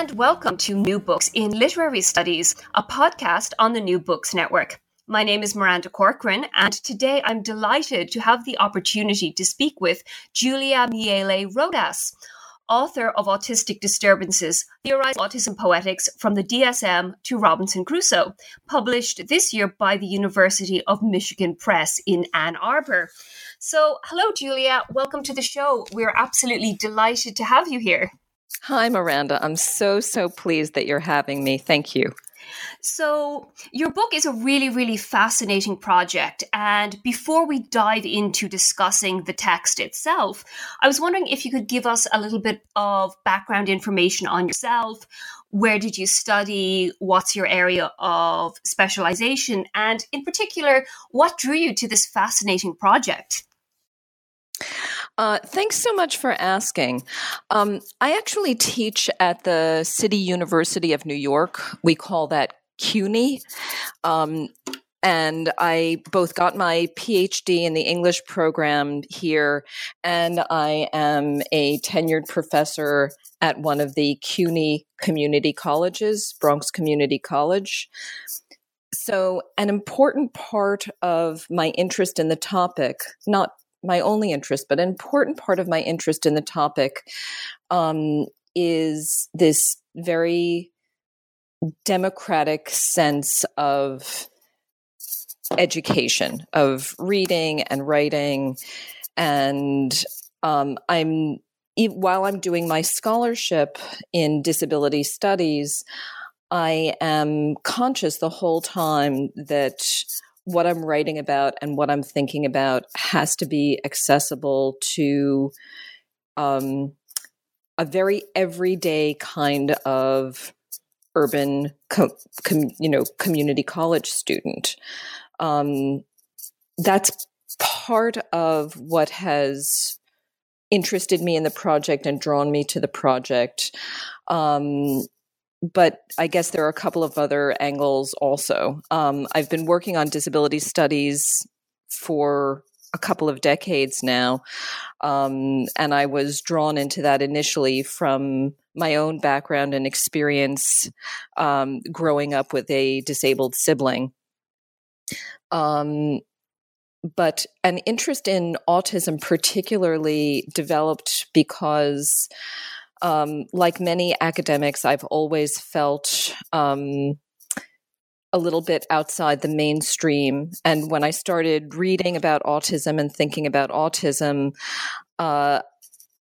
And welcome to New Books in Literary Studies, a podcast on the New Books Network. My name is Miranda Corcoran, and today I'm delighted to have the opportunity to speak with Julia Miele Rodas, author of Autistic Disturbances Theorize Autism Poetics from the DSM to Robinson Crusoe, published this year by the University of Michigan Press in Ann Arbor. So, hello, Julia. Welcome to the show. We're absolutely delighted to have you here. Hi, Miranda. I'm so, so pleased that you're having me. Thank you. So, your book is a really, really fascinating project. And before we dive into discussing the text itself, I was wondering if you could give us a little bit of background information on yourself. Where did you study? What's your area of specialization? And in particular, what drew you to this fascinating project? Uh, thanks so much for asking. Um, I actually teach at the City University of New York. We call that CUNY. Um, and I both got my PhD in the English program here, and I am a tenured professor at one of the CUNY community colleges, Bronx Community College. So, an important part of my interest in the topic, not my only interest, but an important part of my interest in the topic um, is this very democratic sense of education, of reading and writing. And um, I'm, while I'm doing my scholarship in disability studies, I am conscious the whole time that what I'm writing about and what I'm thinking about has to be accessible to um, a very everyday kind of urban, com, com, you know, community college student. Um, that's part of what has interested me in the project and drawn me to the project. Um, but I guess there are a couple of other angles also. Um, I've been working on disability studies for a couple of decades now. Um, and I was drawn into that initially from my own background and experience um, growing up with a disabled sibling. Um, but an interest in autism particularly developed because um, like many academics, I've always felt um, a little bit outside the mainstream. And when I started reading about autism and thinking about autism, uh,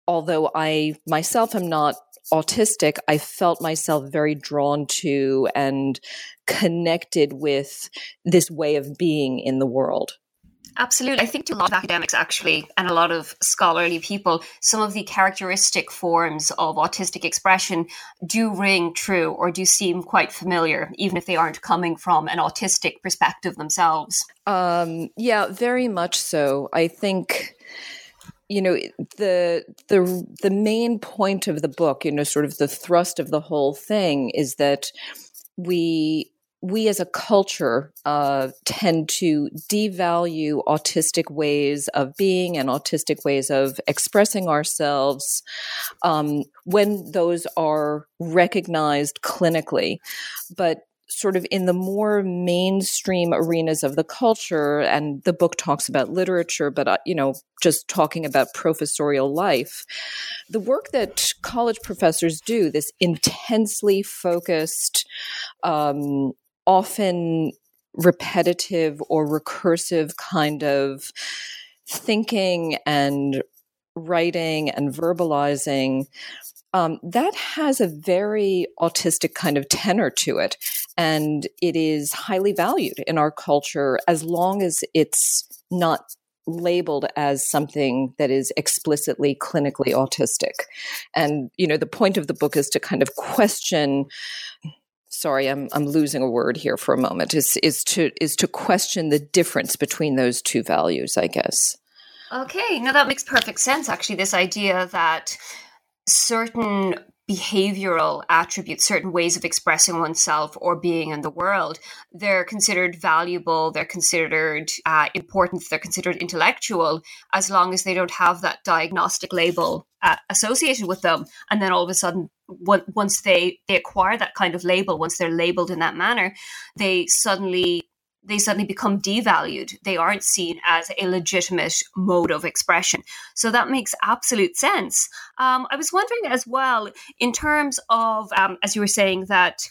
although I myself am not autistic, I felt myself very drawn to and connected with this way of being in the world. Absolutely. I think to a lot of academics, actually, and a lot of scholarly people, some of the characteristic forms of autistic expression do ring true or do seem quite familiar, even if they aren't coming from an autistic perspective themselves. Um, yeah, very much so. I think you know the the the main point of the book you know sort of the thrust of the whole thing is that we we as a culture uh, tend to devalue autistic ways of being and autistic ways of expressing ourselves um, when those are recognized clinically. But sort of in the more mainstream arenas of the culture and the book talks about literature but uh, you know just talking about professorial life the work that college professors do this intensely focused um, often repetitive or recursive kind of thinking and writing and verbalizing um, that has a very autistic kind of tenor to it. And it is highly valued in our culture as long as it's not labeled as something that is explicitly clinically autistic. And, you know, the point of the book is to kind of question sorry i'm i'm losing a word here for a moment is is to is to question the difference between those two values i guess okay no that makes perfect sense actually this idea that certain behavioral attributes, certain ways of expressing oneself or being in the world, they're considered valuable, they're considered uh, important, they're considered intellectual, as long as they don't have that diagnostic label uh, associated with them. And then all of a sudden, once they, they acquire that kind of label, once they're labeled in that manner, they suddenly they suddenly become devalued. They aren't seen as a legitimate mode of expression. So that makes absolute sense. Um, I was wondering as well, in terms of, um, as you were saying, that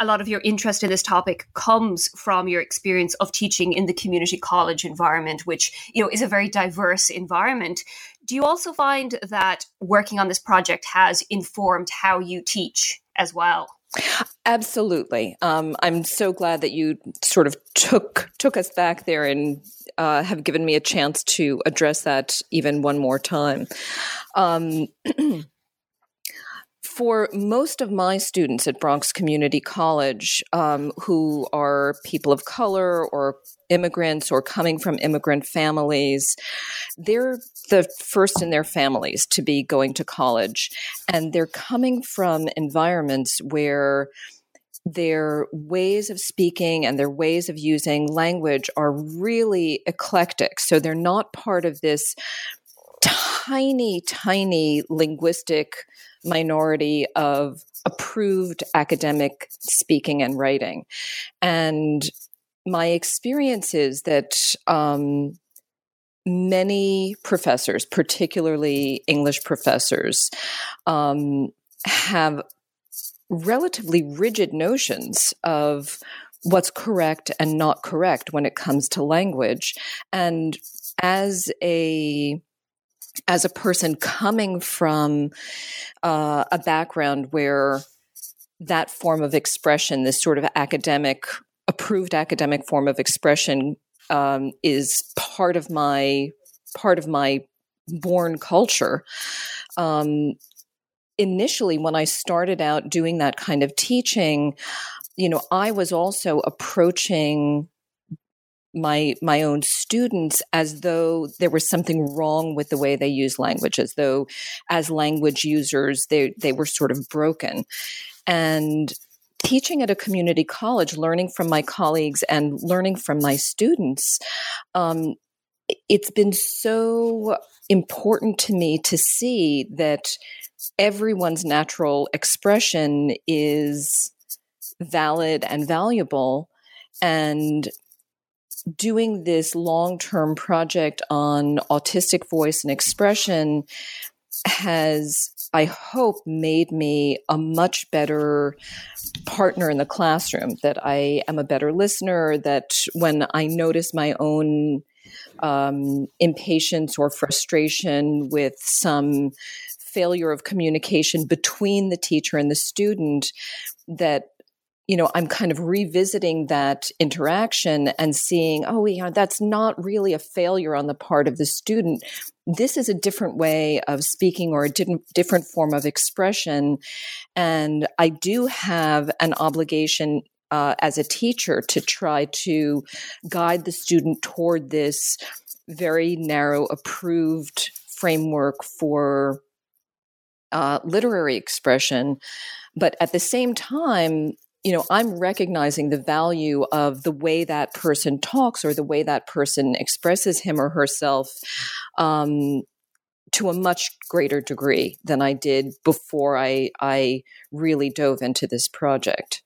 a lot of your interest in this topic comes from your experience of teaching in the community college environment, which you know is a very diverse environment. Do you also find that working on this project has informed how you teach as well? Absolutely. Um, I'm so glad that you sort of took took us back there and uh, have given me a chance to address that even one more time. Um, for most of my students at Bronx Community College um, who are people of color or immigrants or coming from immigrant families, they're the first in their families to be going to college. And they're coming from environments where their ways of speaking and their ways of using language are really eclectic. So they're not part of this tiny, tiny linguistic minority of approved academic speaking and writing. And my experience is that um, many professors, particularly English professors, um, have relatively rigid notions of what's correct and not correct when it comes to language. And as a as a person coming from uh, a background where that form of expression, this sort of academic, approved academic form of expression, um, is part of my part of my born culture. Um, initially, when I started out doing that kind of teaching, you know, I was also approaching my my own students as though there was something wrong with the way they use language as though as language users they they were sort of broken. And teaching at a community college learning from my colleagues and learning from my students um, it's been so important to me to see that everyone's natural expression is valid and valuable. And doing this long term project on autistic voice and expression has, I hope, made me a much better partner in the classroom. That I am a better listener, that when I notice my own um, impatience or frustration with some failure of communication between the teacher and the student, that you know, I'm kind of revisiting that interaction and seeing, oh, yeah, that's not really a failure on the part of the student. This is a different way of speaking or a different form of expression. And I do have an obligation uh, as a teacher to try to guide the student toward this very narrow, approved framework for uh, literary expression. But at the same time, you know, I'm recognizing the value of the way that person talks or the way that person expresses him or herself um, to a much greater degree than I did before I I really dove into this project.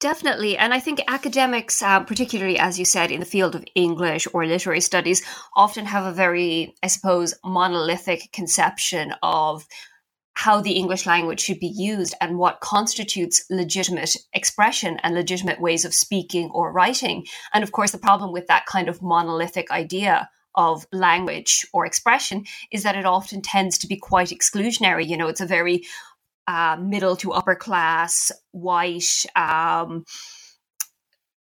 Definitely. And I think academics, uh, particularly as you said, in the field of English or literary studies, often have a very, I suppose, monolithic conception of how the English language should be used and what constitutes legitimate expression and legitimate ways of speaking or writing. And of course, the problem with that kind of monolithic idea of language or expression is that it often tends to be quite exclusionary. You know, it's a very uh, middle to upper class, white, um,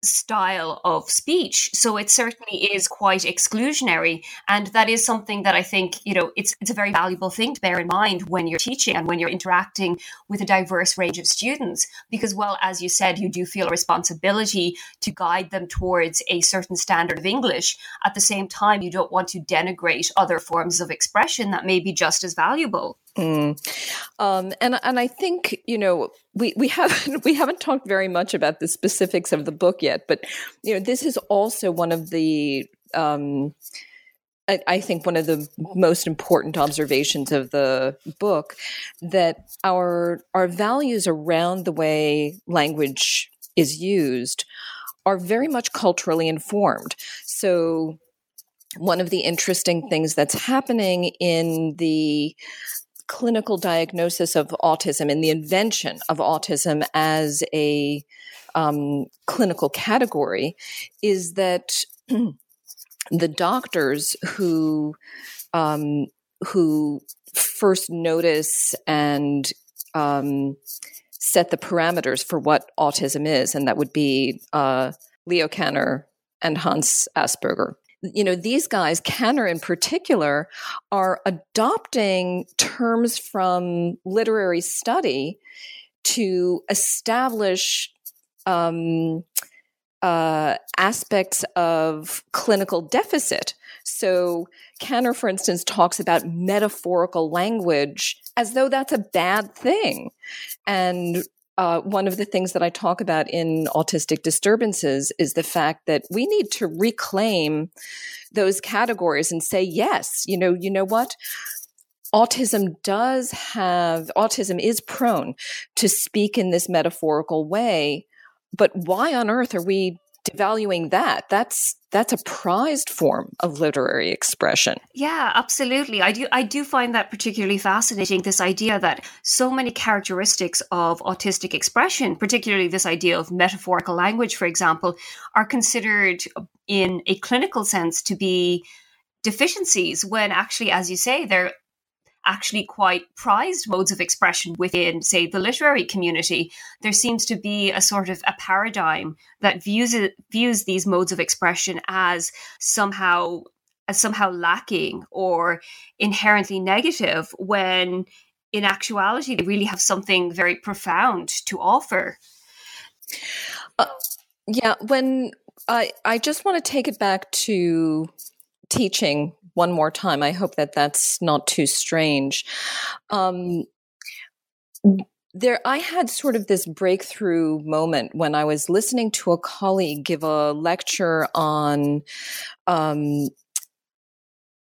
style of speech. So it certainly is quite exclusionary. And that is something that I think, you know, it's it's a very valuable thing to bear in mind when you're teaching and when you're interacting with a diverse range of students. Because well, as you said, you do feel a responsibility to guide them towards a certain standard of English. At the same time, you don't want to denigrate other forms of expression that may be just as valuable. Mm. Um, and and I think you know we we haven't we haven't talked very much about the specifics of the book yet, but you know this is also one of the um, I, I think one of the most important observations of the book that our our values around the way language is used are very much culturally informed. So one of the interesting things that's happening in the clinical diagnosis of autism and the invention of autism as a um, clinical category is that the doctors who um, who first notice and um, set the parameters for what autism is, and that would be uh, Leo Kanner and Hans Asperger you know, these guys, Kanner in particular, are adopting terms from literary study to establish um, uh, aspects of clinical deficit. So, Kanner, for instance, talks about metaphorical language as though that's a bad thing. And uh, one of the things that I talk about in autistic disturbances is the fact that we need to reclaim those categories and say, yes, you know, you know what? Autism does have, autism is prone to speak in this metaphorical way, but why on earth are we devaluing that that's that's a prized form of literary expression. Yeah absolutely. I do i do find that particularly fascinating this idea that so many characteristics of autistic expression particularly this idea of metaphorical language for example are considered in a clinical sense to be deficiencies when actually as you say they're actually quite prized modes of expression within, say, the literary community. There seems to be a sort of a paradigm that views it, views these modes of expression as somehow as somehow lacking or inherently negative when in actuality they really have something very profound to offer. Uh, yeah, when I I just want to take it back to teaching one more time. I hope that that's not too strange. Um, there, I had sort of this breakthrough moment when I was listening to a colleague give a lecture on um,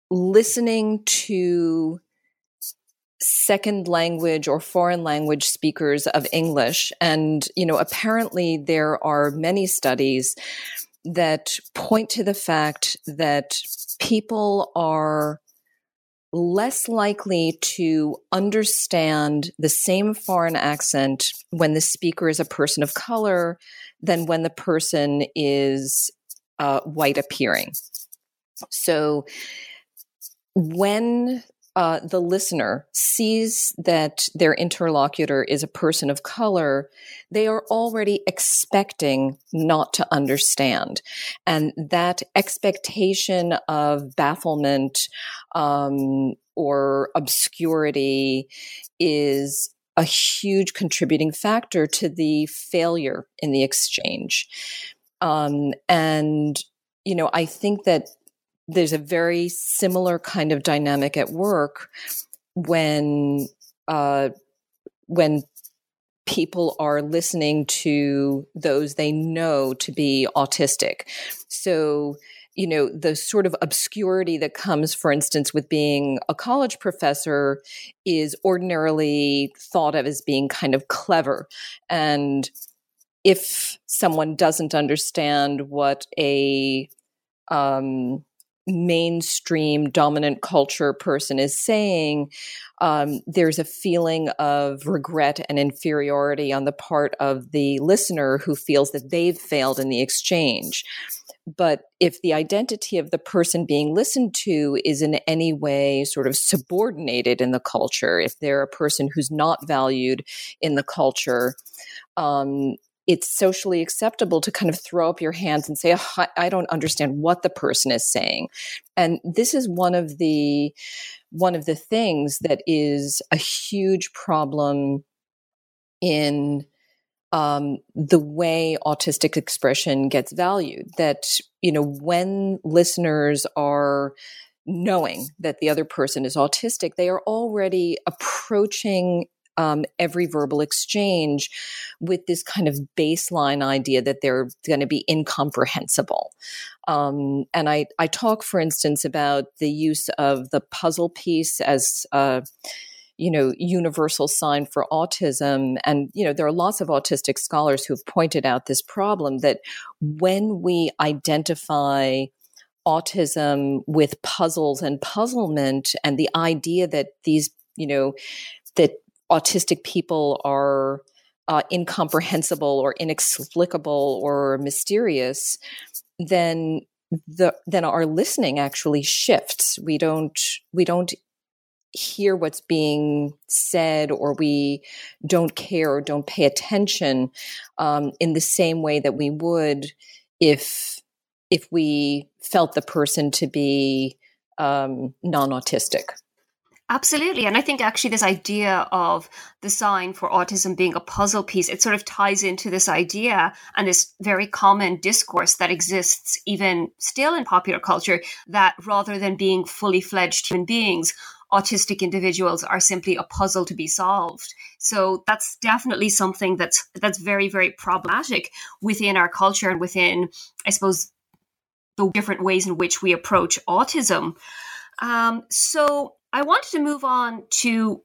listening to second language or foreign language speakers of English. And, you know, apparently there are many studies that point to the fact that people are less likely to understand the same foreign accent when the speaker is a person of color than when the person is uh, white appearing. So when uh, the listener sees that their interlocutor is a person of color, they are already expecting not to understand. And that expectation of bafflement um, or obscurity is a huge contributing factor to the failure in the exchange. Um, and, you know, I think that there's a very similar kind of dynamic at work when uh, when people are listening to those they know to be autistic. So, you know, the sort of obscurity that comes, for instance, with being a college professor is ordinarily thought of as being kind of clever. And if someone doesn't understand what a um, mainstream dominant culture person is saying, um, there's a feeling of regret and inferiority on the part of the listener who feels that they've failed in the exchange. But if the identity of the person being listened to is in any way sort of subordinated in the culture, if they're a person who's not valued in the culture, um, it's socially acceptable to kind of throw up your hands and say, oh, I don't understand what the person is saying. And this is one of the one of the things that is a huge problem in um, the way autistic expression gets valued. That, you know, when listeners are knowing that the other person is autistic, they are already approaching um, every verbal exchange with this kind of baseline idea that they're going to be incomprehensible. Um, and I, I talk, for instance, about the use of the puzzle piece as a you know universal sign for autism and you know there are lots of autistic scholars who've pointed out this problem that when we identify autism with puzzles and puzzlement and the idea that these you know that autistic people are uh, incomprehensible or inexplicable or mysterious, then the then our listening actually shifts. We don't we don't hear what's being said or we don't care or don't pay attention um, in the same way that we would if if we felt the person to be um, non-autistic Absolutely. And I think actually this idea of the sign for autism being a puzzle piece, it sort of ties into this idea and this very common discourse that exists even still in popular culture that rather than being fully fledged human beings, autistic individuals are simply a puzzle to be solved. So that's definitely something that's that's very, very problematic within our culture and within, I suppose, the different ways in which we approach autism. Um, so I wanted to move on to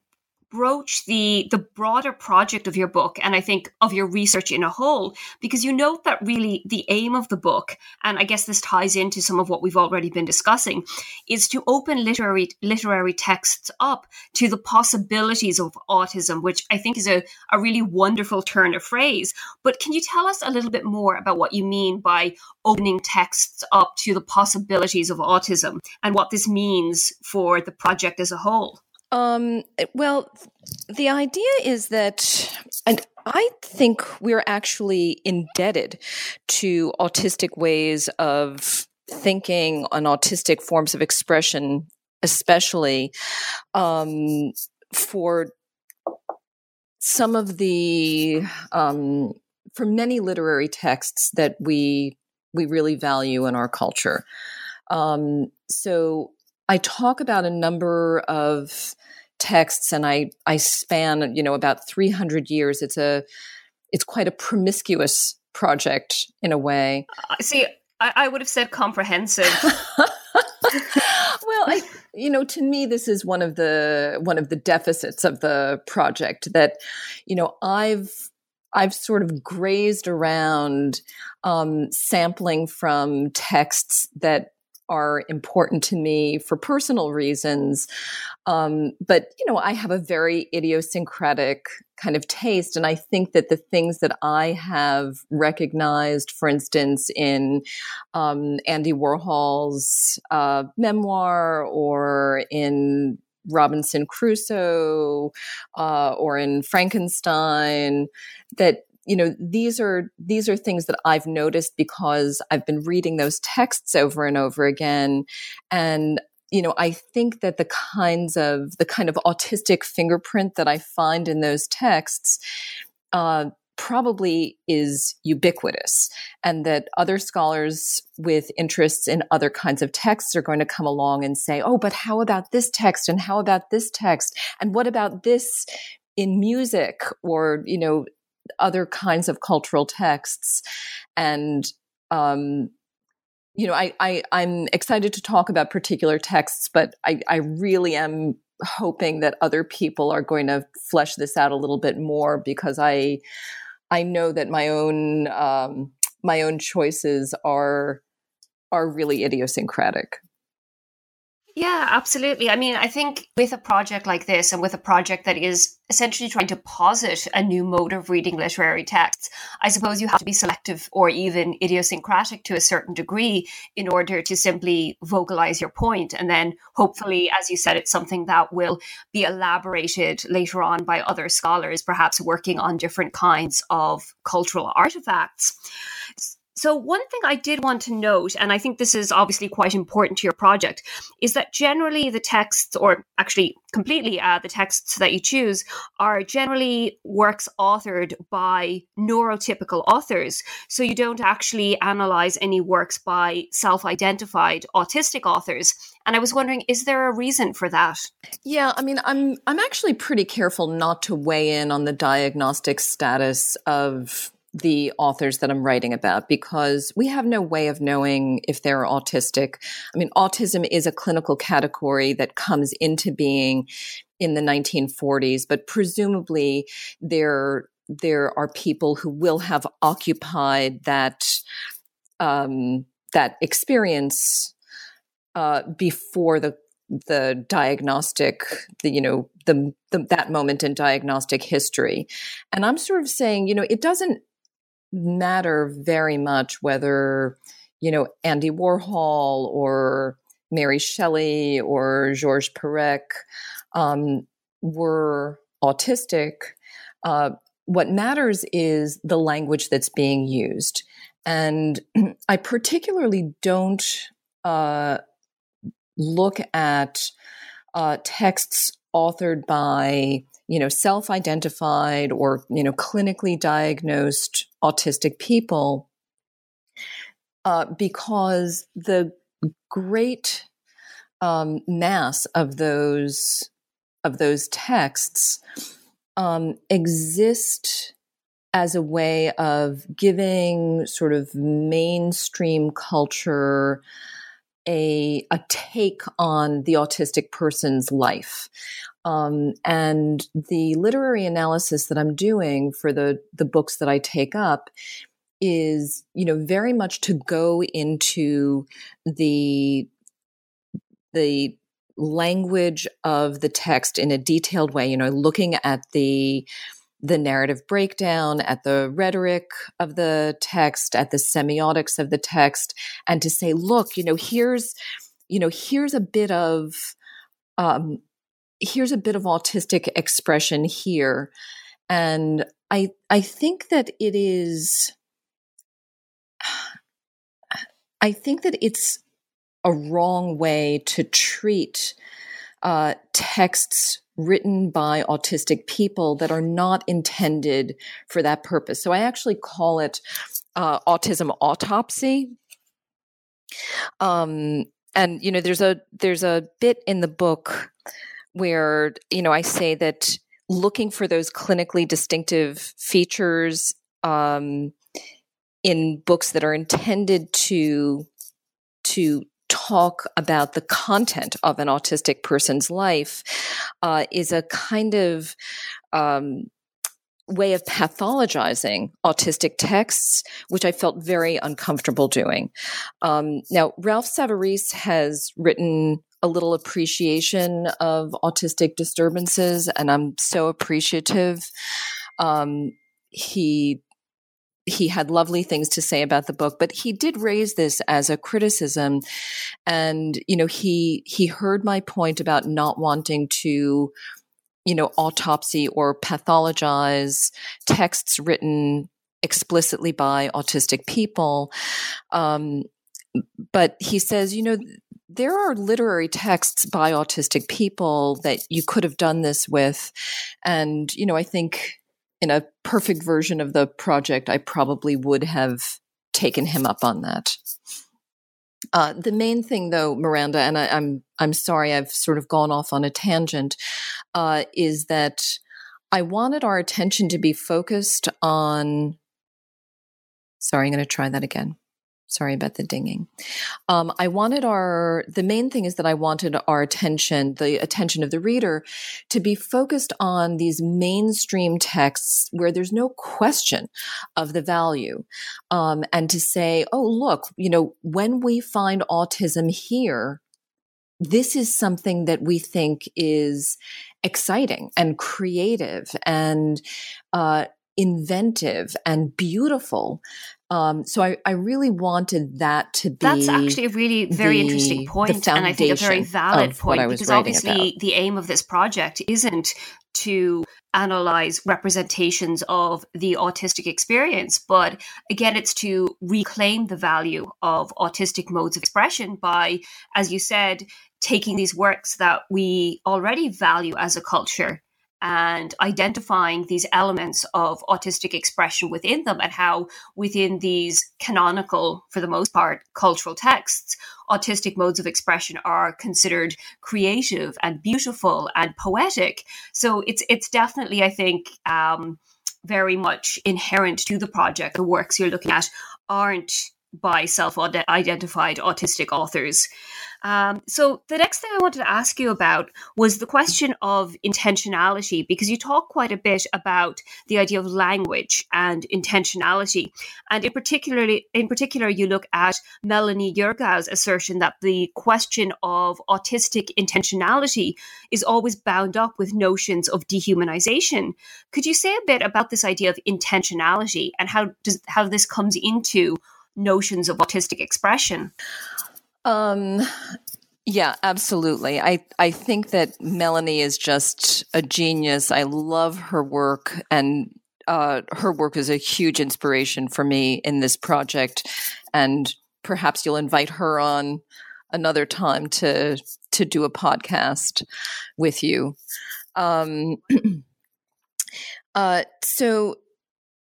broach the the broader project of your book and i think of your research in a whole because you note that really the aim of the book and i guess this ties into some of what we've already been discussing is to open literary literary texts up to the possibilities of autism which i think is a, a really wonderful turn of phrase. But can you tell us a little bit more about what you mean by opening texts up to the possibilities of autism and what this means for the project as a whole um, well, the idea is that, and I think we're actually indebted to autistic ways of thinking on autistic forms of expression, especially um, for some of the um, for many literary texts that we we really value in our culture. Um, so I talk about a number of texts and I, I span, you know, about 300 years. It's a, it's quite a promiscuous project in a way. Uh, see, I, I would have said comprehensive. well, I, you know, to me, this is one of the one of the deficits of the project that, you know, I've I've sort of grazed around um, sampling from texts that are important to me for personal reasons. Um, but, you know, I have a very idiosyncratic kind of taste. And I think that the things that I have recognized, for instance, in um, Andy Warhol's uh, memoir or in Robinson Crusoe uh, or in Frankenstein, that you know these are these are things that i've noticed because i've been reading those texts over and over again. And you know i think that the kinds of the kind of autistic fingerprint that i find in those texts uh, probably is ubiquitous and that other scholars with interests in other kinds of texts are going to come along and say, oh, but how about this text? And how about this text? And what about this in music? Or, you know, other kinds of cultural texts? And, um, you know, I, I, I'm excited to talk about particular texts, but I, I really am hoping that other people are going to flesh this out a little bit more because I I know that my own um, my own choices are are really idiosyncratic. Yeah, absolutely. I mean, I think with a project like this and with a project that is essentially trying to posit a new mode of reading literary texts, I suppose you have to be selective or even idiosyncratic to a certain degree in order to simply vocalize your point. And then hopefully, as you said, it's something that will be elaborated later on by other scholars, perhaps working on different kinds of cultural artifacts. So, one thing I did want to note, and I think this is obviously quite important to your project, is that generally the texts, or actually completely uh, the texts that you choose, are generally works authored by neurotypical authors. So, you don't actually analyze any works by self identified autistic authors. And I was wondering, is there a reason for that? Yeah, I mean, I'm I'm actually pretty careful not to weigh in on the diagnostic status of the authors that I'm writing about because we have no way of knowing if they're autistic. I mean, autism is a clinical category that comes into being in the 1940s, but presumably there there are people who will have occupied that um, that experience uh, before the the diagnostic the you know the, the, that moment in diagnostic history and i'm sort of saying you know it doesn't matter very much whether, you know, Andy Warhol or Mary Shelley or Georges Perec um, were autistic. Uh, what matters is the language that's being used. And I particularly don't uh, look at uh, texts authored by you know self-identified or you know clinically diagnosed autistic people uh, because the great um, mass of those of those texts um, exist as a way of giving sort of mainstream culture a, a take on the autistic person's life. Um, and the literary analysis that I'm doing for the the books that I take up is, you know, very much to go into the the language of the text in a detailed way. You know, looking at the the narrative breakdown, at the rhetoric of the text, at the semiotics of the text, and to say, look, you know, here's, you know, here's a bit of um, here's a bit of autistic expression here. And i i think that it is i think that it's a wrong way to treat uh, texts written by autistic people that are not intended for that purpose. So i actually call it uh, autism autopsy. Um, and you know there's a there's a bit in the book where you know I say that looking for those clinically distinctive features um, in books that are intended to to talk about the content of an autistic person's life uh, is a kind of um, way of pathologizing autistic texts, which I felt very uncomfortable doing. Um, now, Ralph Savarese has written a little appreciation of autistic disturbances, and I'm so appreciative. Um, he he had lovely things to say about the book, but he did raise this as a criticism, and you know he he heard my point about not wanting to you know autopsy or pathologize texts written explicitly by autistic people um, but he says you know there are literary texts by autistic people that you could have done this with. And, you know, I think in a perfect version of the project, I probably would have taken him up on that. Uh, the main thing, though, Miranda, and I, am I'm, I'm sorry, I've sort of gone off on a tangent, uh, is that I wanted our attention to be focused on. Sorry, I'm going to try that again. Sorry about the dinging. Um, I wanted our, the main thing is that I wanted our attention, the attention of the reader, to be focused on these mainstream texts where there's no question of the value. Um, and to say, oh, look, you know, when we find autism here, this is something that we think is exciting and creative and uh, inventive and beautiful um, so I, I really wanted that to be. That's actually a really very the, interesting point, and I think a very valid point because obviously about. the aim of this project isn't to analyze representations of the autistic experience, but again, it's to reclaim the value of autistic modes of expression by, as you said, taking these works that we already value as a culture and identifying these elements of autistic expression within them and how within these canonical for the most part cultural texts autistic modes of expression are considered creative and beautiful and poetic. So it's it's definitely i think um, very much inherent to the project. The works you're looking at aren't by self identified autistic authors. Um, so, the next thing I wanted to ask you about was the question of intentionality, because you talk quite a bit about the idea of language and intentionality. And in, particularly, in particular, you look at Melanie Yergeau's assertion that the question of autistic intentionality is always bound up with notions of dehumanization. Could you say a bit about this idea of intentionality and how, does, how this comes into notions of autistic expression? Um, yeah, absolutely. I, I think that Melanie is just a genius. I love her work, and uh, her work is a huge inspiration for me in this project. And perhaps you'll invite her on another time to to do a podcast with you. Um, uh, so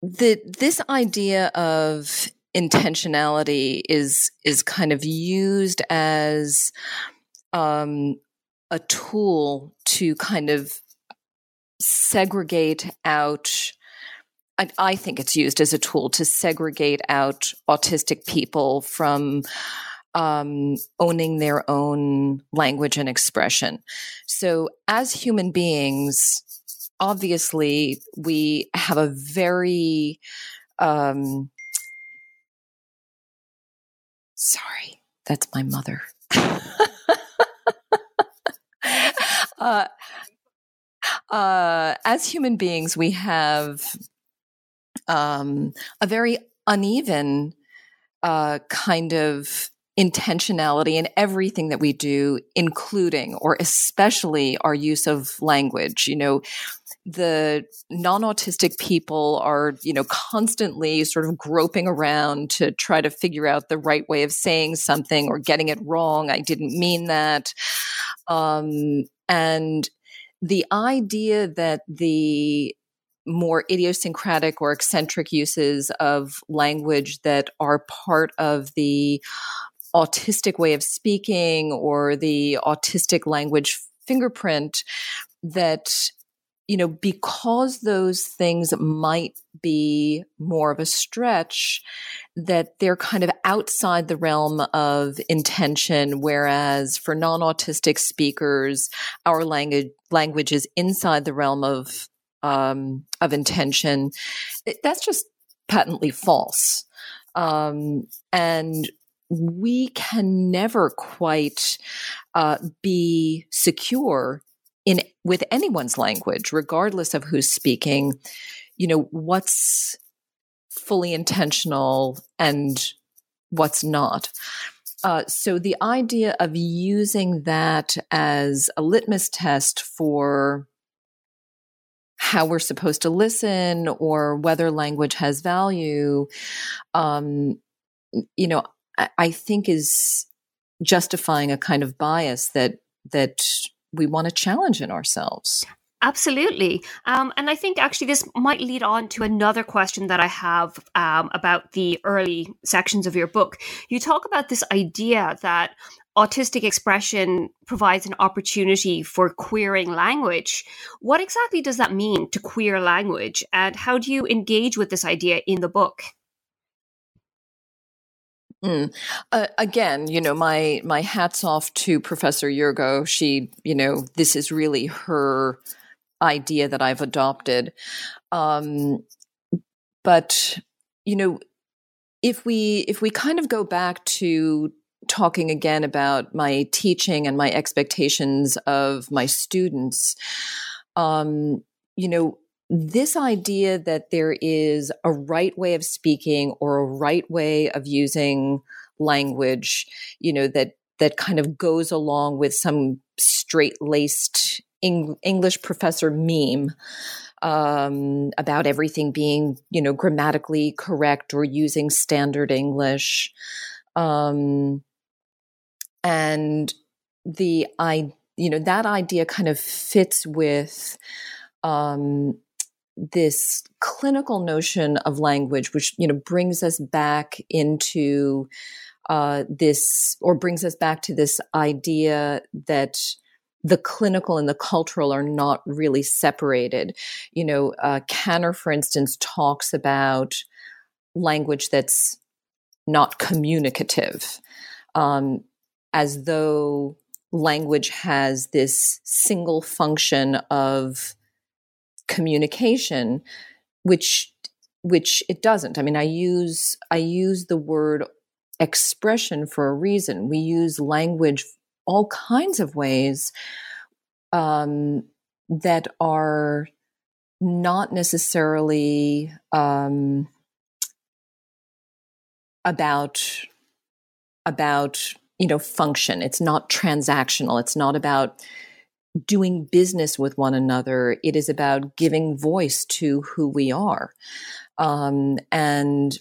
the this idea of intentionality is is kind of used as um, a tool to kind of segregate out I, I, think it's used as a tool to segregate out autistic people from um, owning their own language and expression. So, as human beings, obviously, we have a very um, Sorry, that's my mother. uh, uh, as human beings, we have um, a very uneven uh, kind of intentionality in everything that we do, including or especially our use of language. You know, the non-autistic people are you know constantly sort of groping around to try to figure out the right way of saying something or getting it wrong i didn't mean that um, and the idea that the more idiosyncratic or eccentric uses of language that are part of the autistic way of speaking or the autistic language fingerprint that you know, because those things might be more of a stretch, that they're kind of outside the realm of intention. Whereas for non autistic speakers, our language, language is inside the realm of, um, of intention. That's just patently false. Um, and we can never quite uh, be secure in with anyone's language, regardless of who's speaking, you know, what's fully intentional and what's not. Uh, so the idea of using that as a litmus test for how we're supposed to listen or whether language has value, um, you know, I, think is justifying a kind of bias that that we want to challenge in ourselves. Absolutely. Um, and I think actually this might lead on to another question that I have um, about the early sections of your book. You talk about this idea that autistic expression provides an opportunity for queering language. What exactly does that mean to queer language? And how do you engage with this idea in the book? Mm. Uh, again, you know, my my hats off to Professor Yergeau. She, you know, this is really her idea that I've adopted. Um, but you know, if we if we kind of go back to talking again about my teaching and my expectations of my students, um, you know, this idea that there is a right way of speaking or a right way of using language, you know, that that kind of goes along with some straight laced Eng- English professor meme um, about everything being, you know, grammatically correct or using standard English. Um, and the I, you know, that idea kind of fits with um, this clinical notion of language, which you know brings us back into uh, this, or brings us back to this idea that the clinical and the cultural are not really separated. You know, uh, Kanner, for instance, talks about language that's not communicative, um, as though language has this single function of communication, which which it doesn't. I mean, I use I use the word expression for a reason. We use language all kinds of ways um, that are not necessarily um, about about you know function. It's not transactional. It's not about doing business with one another. It is about giving voice to who we are. Um, and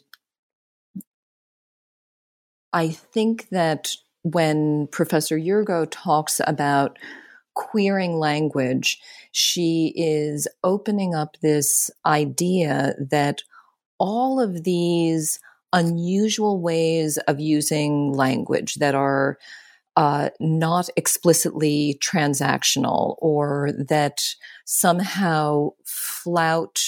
I think that when Professor Yergeau talks about queering language, she is opening up this idea that all of these unusual ways of using language that are uh, not explicitly transactional or that somehow flout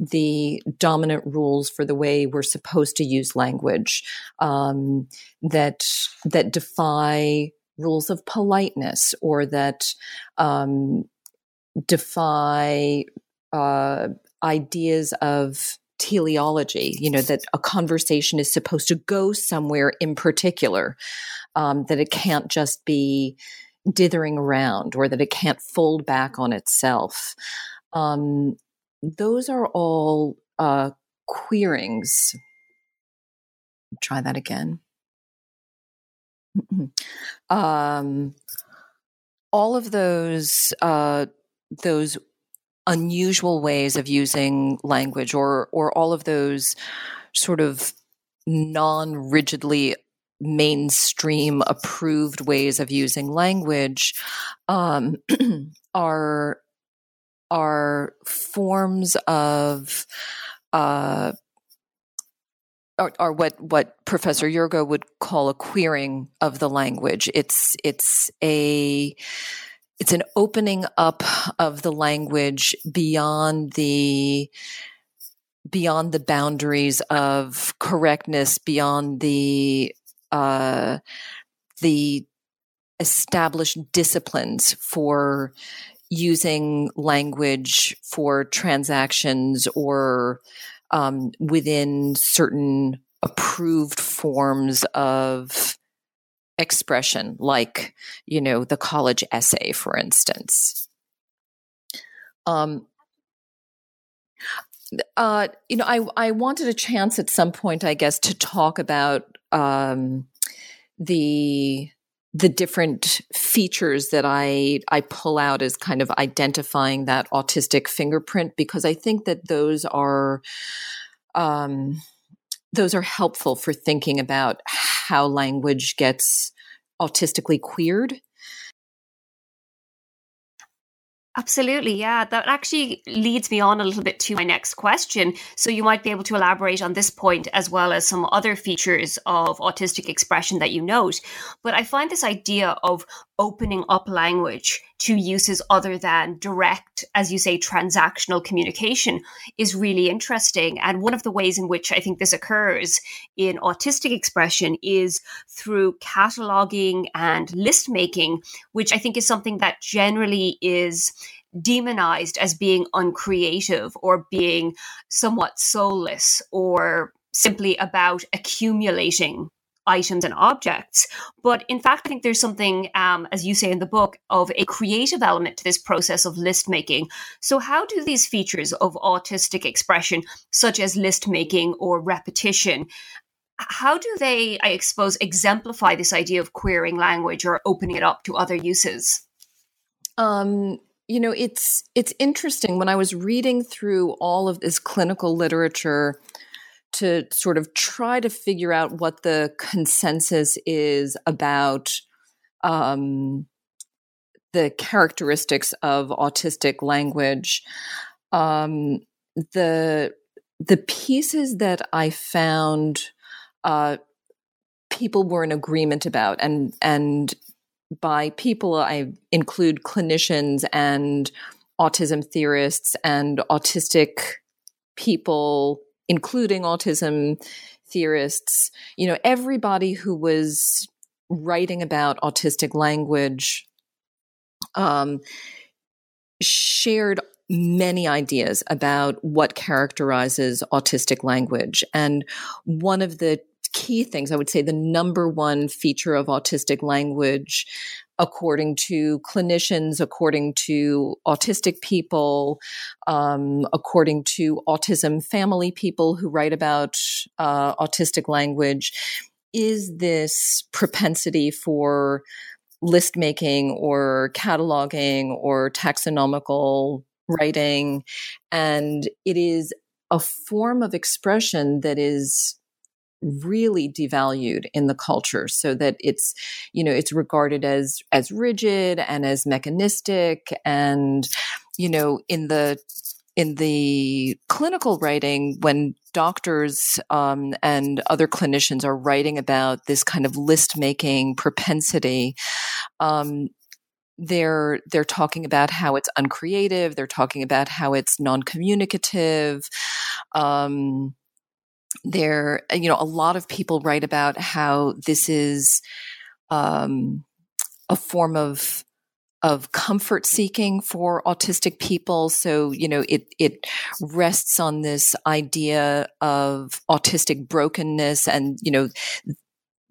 the dominant rules for the way we're supposed to use language um, that that defy rules of politeness or that um, defy uh, ideas of teleology you know that a conversation is supposed to go somewhere in particular um, that it can't just be dithering around or that it can't fold back on itself um, those are all uh, queerings. Try that again. um, all of those uh, those unusual ways of using language, or or all of those sort of non-rigidly mainstream approved ways of using language um, are are forms of uh, are, are, what what Professor Yergeau would call a queering of the language. It's it's a it's an opening up of the language beyond the beyond the boundaries of correctness, beyond the uh, the established disciplines for using language for transactions or um, within certain approved forms of expression, like, you know, the college essay, for instance. Um, uh, you know, I, I wanted a chance at some point, I guess, to talk about um, the the different features that I I pull out as kind of identifying that autistic fingerprint because I think that those are um, those are helpful for thinking about how language gets autistically queered. Absolutely, yeah. That actually leads me on a little bit to my next question. So, you might be able to elaborate on this point as well as some other features of autistic expression that you note. But I find this idea of opening up language to uses other than direct, as you say, transactional communication is really interesting. And one of the ways in which I think this occurs in autistic expression is through cataloging and list making, which I think is something that generally is demonized as being uncreative or being somewhat soulless or simply about accumulating items and objects. But in fact, I think there's something, um, as you say in the book, of a creative element to this process of list making. So, how do these features of autistic expression, such as list making or repetition, how do they, I suppose, exemplify this idea of queering language or opening it up to other uses? Um, you know, it's it's interesting when I was reading through all of this clinical literature to sort of try to figure out what the consensus is about um, the characteristics of autistic language. Um, the the pieces that I found uh, people were in agreement about, and and by people I include clinicians and autism theorists and autistic people including autism theorists, you know, everybody who was writing about autistic language um, shared many ideas about what characterizes autistic language. And one of the key things, I would say the number one feature of autistic language according to clinicians, according to autistic people, um, according to autism family people who write about uh, autistic language, is this propensity for list making or cataloging or taxonomical writing. And it is a form of expression that is really devalued in the culture so that it's you know it's regarded as as rigid and as mechanistic and you know in the in the clinical writing when doctors um, and other clinicians are writing about this kind of list making propensity um, they're they're talking about how it's uncreative they're talking about how it's non-communicative um, there you know a lot of people write about how this is um, a form of of comfort seeking for autistic people. So you know it it rests on this idea of autistic brokenness and you know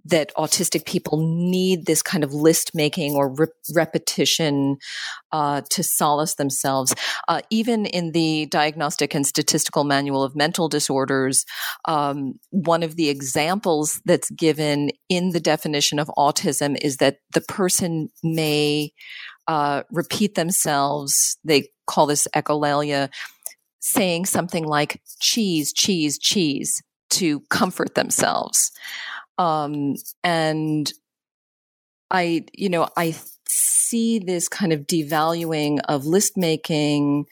that autistic people need this kind of list making or re- repetition uh, to solace themselves. Uh, even in the Diagnostic and Statistical Manual of Mental Disorders, um, one of the examples that's given in the definition of autism is that the person may uh, repeat themselves. They call this echolalia, saying something like cheese, cheese, cheese to comfort themselves. Um, and I, you know, I see this kind of devaluing of list making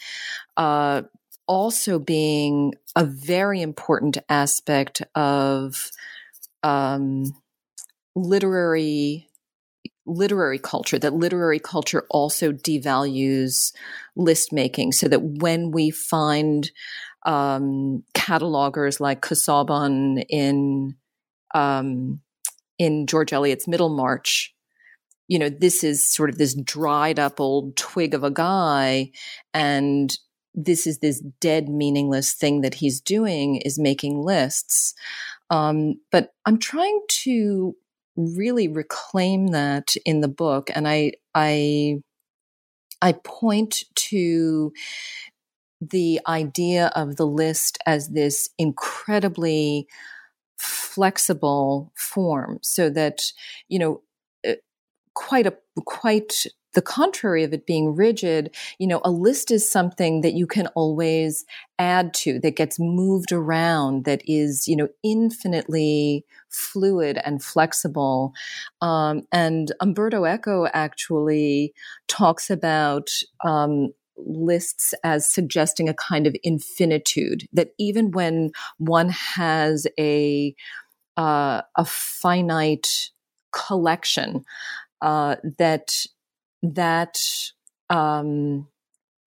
uh, also being a very important aspect of um, literary literary culture that literary culture also devalues list making so that when we find um, catalogers like Casaubon in um, in George Eliot's Middlemarch, you know, this is sort of this dried up old twig of a guy, and this is this dead, meaningless thing that he's doing is making lists. Um, but I'm trying to really reclaim that in the book, and I I I point to the idea of the list as this incredibly flexible form so that you know uh, quite a quite the contrary of it being rigid, you know, a list is something that you can always add to, that gets moved around, that is, you know, infinitely fluid and flexible. Um, and Umberto Eco actually talks about um, lists as suggesting a kind of infinitude, that even when one has a uh, a finite collection uh, that that um,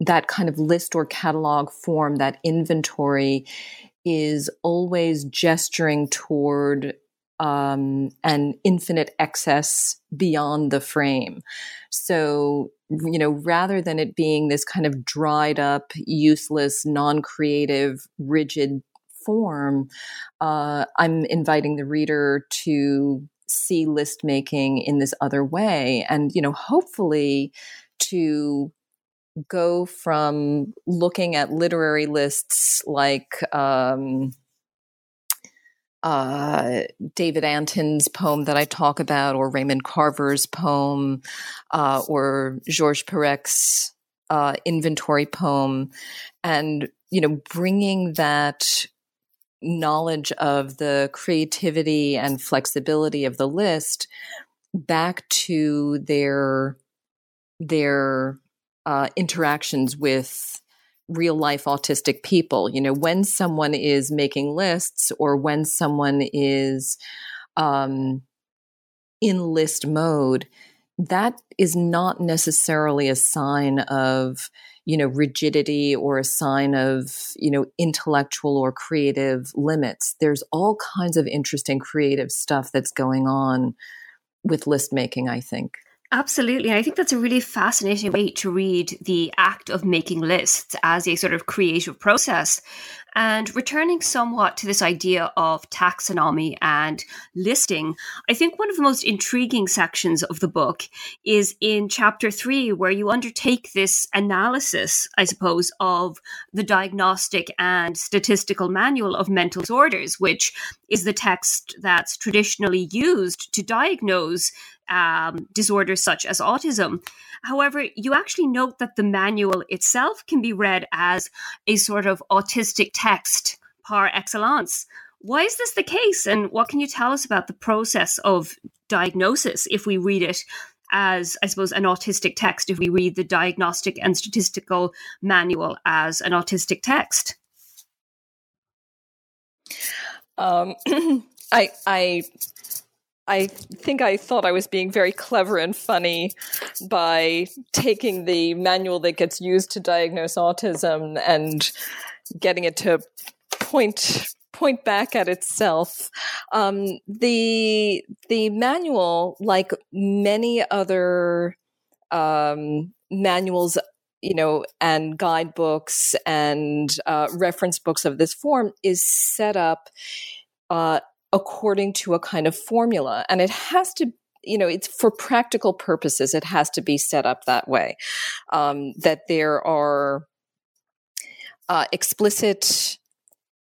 that kind of list or catalog form, that inventory, is always gesturing toward um, an infinite excess beyond the frame. So, you know, rather than it being this kind of dried up, useless, non creative, rigid form, uh, I'm inviting the reader to see list making in this other way and you know hopefully to go from looking at literary lists like um, uh, David Antin's poem that I talk about, or Raymond Carver's poem, uh, or Georges Perec's uh, inventory poem, and you know, bringing that knowledge of the creativity and flexibility of the list back to their their uh, interactions with real life autistic people. You know, when someone is making lists or when someone is um, in list mode, that is not necessarily a sign of you know rigidity or a sign of you know intellectual or creative limits there's all kinds of interesting creative stuff that's going on with list making i think Absolutely. And I think that's a really fascinating way to read the act of making lists as a sort of creative process. And returning somewhat to this idea of taxonomy and listing, I think one of the most intriguing sections of the book is in chapter three, where you undertake this analysis, I suppose, of the diagnostic and statistical manual of mental disorders, which is the text that's traditionally used to diagnose um, disorders such as autism. However, you actually note that the manual itself can be read as a sort of autistic text par excellence. Why is this the case? And what can you tell us about the process of diagnosis if we read it as, I suppose, an autistic text, if we read the diagnostic and statistical manual as an autistic text? Um, I, I I think I thought I was being very clever and funny by taking the manual that gets used to diagnose autism and getting it to point point back at itself. Um, the the manual, like many other um, manuals, you know, and guidebooks and uh, reference books of this form, is set up uh, according to a kind of formula. And it has to you know, it's for practical purposes, it has to be set up that way. Um, that there are uh, explicit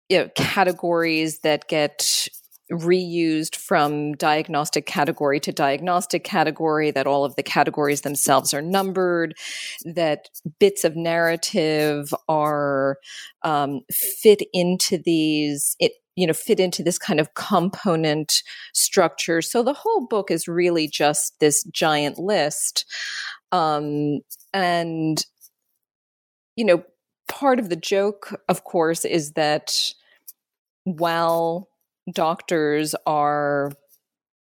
you know, categories that get reused from diagnostic category to diagnostic category, that all of the categories themselves are numbered, that bits of narrative are um, fit into these, it, you know, fit into this kind of component structure. So the whole book is really just this giant list. Um, and, you know, part of the joke, of course, is that while doctors are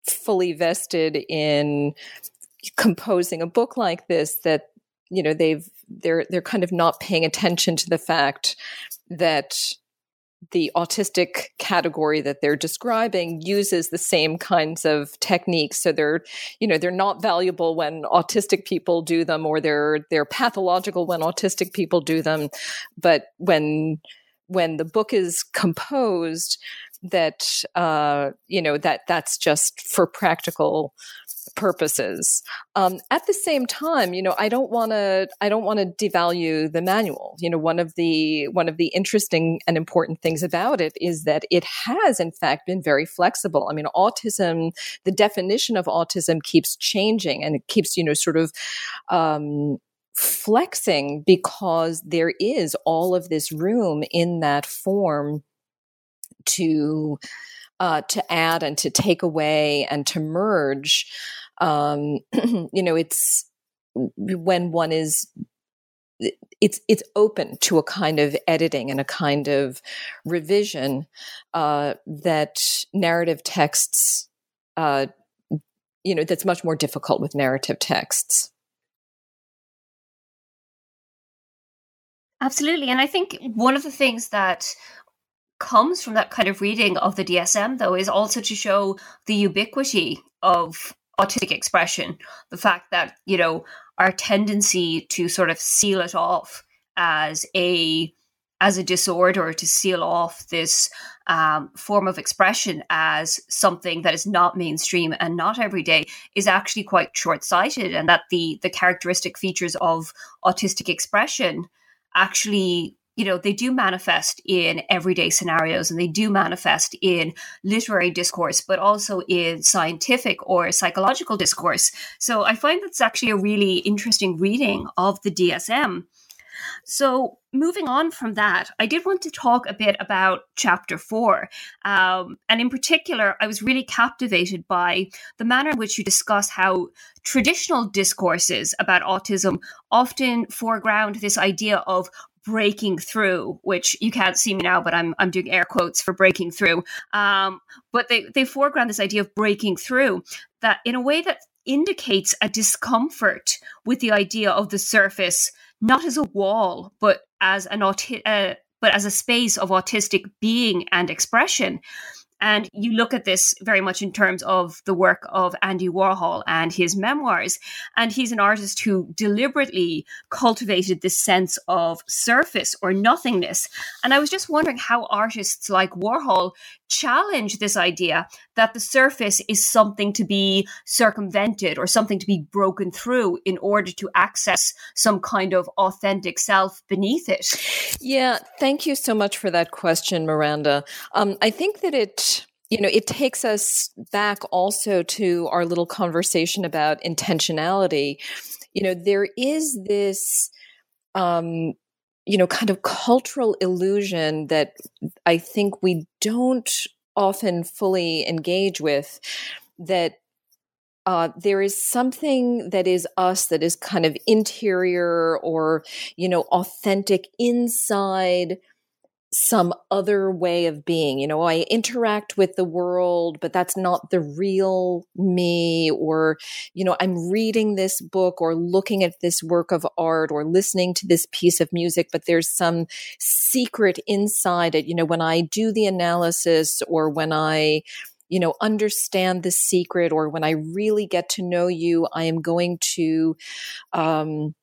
fully vested in composing a book like this that you know they've they're they're kind of not paying attention to the fact that the autistic category that they're describing uses the same kinds of techniques. So they're you know they're not valuable when autistic people do them or they're they're pathological when autistic people do them. But when when the book is composed that uh, you know that that's just for practical purposes. Um, at the same time, you know, I don't want to I don't want to devalue the manual. You know, one of the one of the interesting and important things about it is that it has in fact been very flexible. I mean, autism, the definition of autism keeps changing and it keeps, you know, sort of um, flexing because there is all of this room in that form to uh, to add and to take away and to merge. Um, you know, it's when one is it's it's open to a kind of editing and a kind of revision uh, that narrative texts, uh, you know, that's much more difficult with narrative texts. Absolutely, and I think one of the things that comes from that kind of reading of the DSM, though, is also to show the ubiquity of autistic expression. The fact that, you know, our tendency to sort of seal it off as a as a disorder to seal off this um, form of expression as something that is not mainstream and not everyday is actually quite short-sighted and that the the characteristic features of autistic expression actually you know, they do manifest in everyday scenarios and they do manifest in literary discourse, but also in scientific or psychological discourse. So I find that's actually a really interesting reading of the DSM. So, moving on from that, I did want to talk a bit about chapter four. Um, and in particular, I was really captivated by the manner in which you discuss how traditional discourses about autism often foreground this idea of breaking through, which you can't see me now, but I'm I'm doing air quotes for breaking through. Um, but they they foreground this idea of breaking through that in a way that indicates a discomfort with the idea of the surface, not as a wall, but as an auti- uh, but as a space of autistic being and expression. And you look at this very much in terms of the work of Andy Warhol and his memoirs. And he's an artist who deliberately cultivated this sense of surface or nothingness. And I was just wondering how artists like Warhol challenge this idea that the surface is something to be circumvented or something to be broken through in order to access some kind of authentic self beneath it. Yeah, thank you so much for that question, Miranda. Um, I think that it you know, it takes us back also to our little conversation about intentionality. You know, there is this, um, you know, kind of cultural illusion that I think we don't often fully engage with that uh, there is something that is us that is kind of interior or you know authentic inside some other way of being. You know, I interact with the world, but that's not the real me. Or, you know, I'm reading this book or looking at this work of art or listening to this piece of music, but there's some secret inside it. You know, when I do the analysis or when I, you know, understand the secret or when I really get to know you, I am going to, um,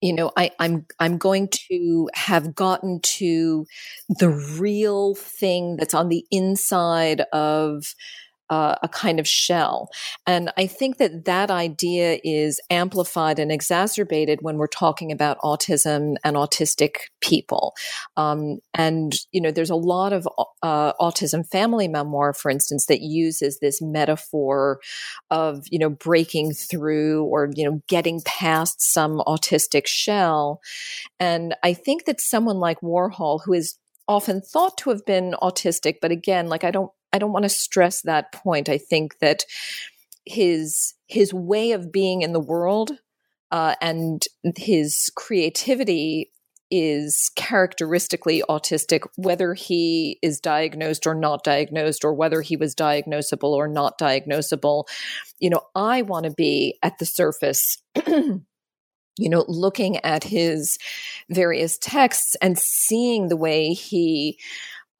you know I, i'm i'm going to have gotten to the real thing that's on the inside of a kind of shell. And I think that that idea is amplified and exacerbated when we're talking about autism and autistic people. Um, and, you know, there's a lot of uh, autism family memoir, for instance, that uses this metaphor of, you know, breaking through or, you know, getting past some autistic shell. And I think that someone like Warhol, who is often thought to have been autistic, but again, like I don't I don't want to stress that point. I think that his his way of being in the world uh, and his creativity is characteristically autistic, whether he is diagnosed or not diagnosed, or whether he was diagnosable or not diagnosable. You know, I want to be at the surface. you know, looking at his various texts and seeing the way he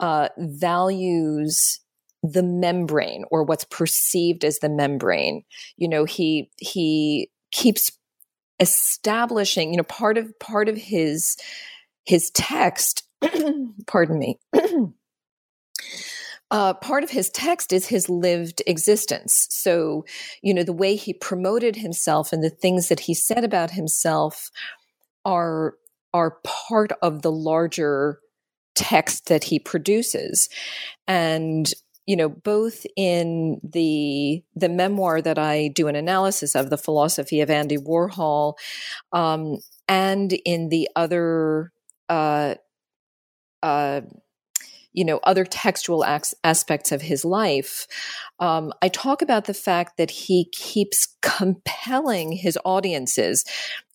uh, values the membrane or what's perceived as the membrane you know he he keeps establishing you know part of part of his his text pardon me uh, part of his text is his lived existence. So, you know, the way he promoted himself and the things that he said about himself are are part of the larger text that he produces, and you know, both in the the memoir that I do an analysis of, the philosophy of Andy Warhol, um, and in the other. Uh, uh, you know other textual ac- aspects of his life um, i talk about the fact that he keeps compelling his audiences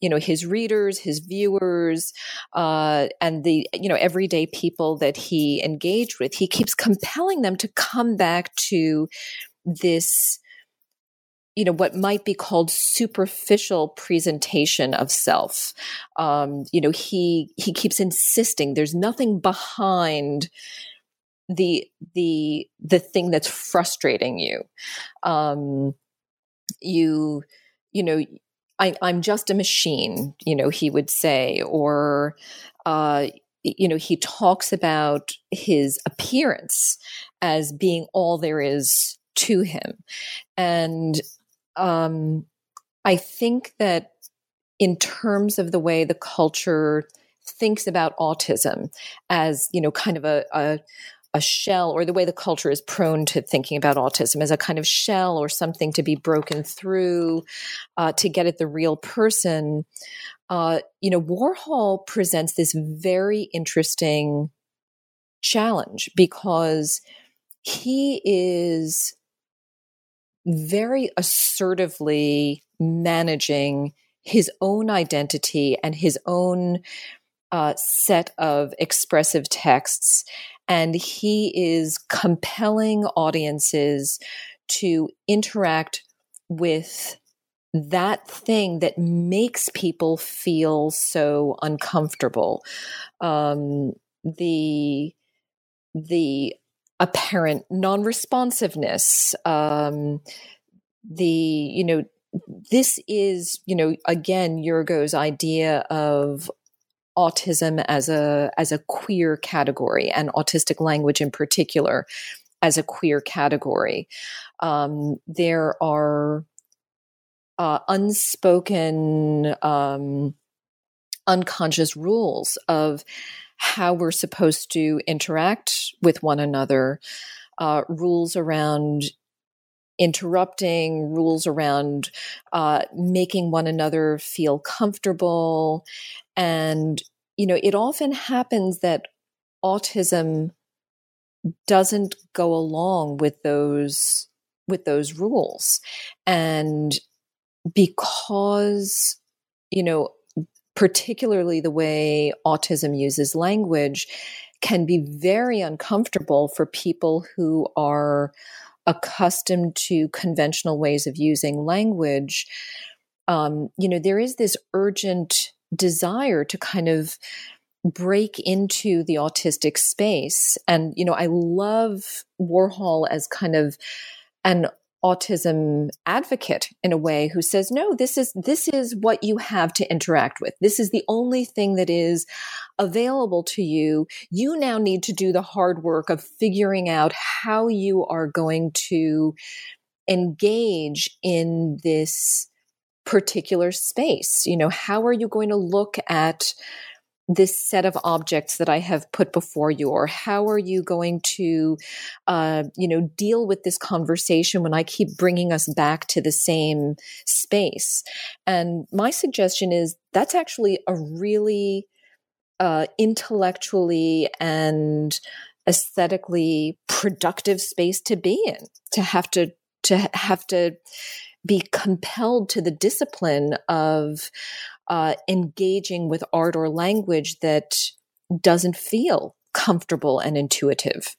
you know his readers his viewers uh, and the you know everyday people that he engaged with. He keeps compelling them to come back to this you know what might be called superficial presentation of self. Um, you know he he keeps insisting there's nothing behind the the the thing that's frustrating you. Um you you know I, i'm just a machine you know he would say or uh you know he talks about his appearance as being all there is to him. And um, I think that in terms of the way the culture thinks about autism as you know kind of a, a, a shell or the way the culture is prone to thinking about autism as a kind of shell or something to be broken through uh, to get at the real person uh, you know warhol presents this very interesting challenge because he is very assertively managing his own identity and his own uh, set of expressive texts. And he is compelling audiences to interact with that thing that makes people feel so uncomfortable. Um, the the apparent non-responsiveness um, the you know this is you know again Yergeau's idea of autism as a as a queer category and autistic language in particular as a queer category. Um, there are uh, unspoken um, unconscious rules of how we're supposed to interact with one another, uh, rules around interrupting, rules around uh, making one another feel comfortable. And, you know, it often happens that autism doesn't go along with those with those rules and because you know particularly the way autism uses language, can be very uncomfortable for people who are accustomed to conventional ways of using language. Um, you know, there is this urgent desire to kind of break into the autistic space. And, you know, I love Warhol as kind of an autism advocate in a way who says no this is this is what you have to interact with. This is the only thing that is available to you. You now need to do the hard work of figuring out how you are going to engage in this particular space. You know how are you going to look at this set of objects that I have put before you, or how are you going to, uh, you know, deal with this conversation when I keep bringing us back to the same space? And my suggestion is that's actually a really uh, intellectually and aesthetically productive space to be in. To have to to have to be compelled to the discipline of uh, engaging with art or language that doesn't feel comfortable and intuitive.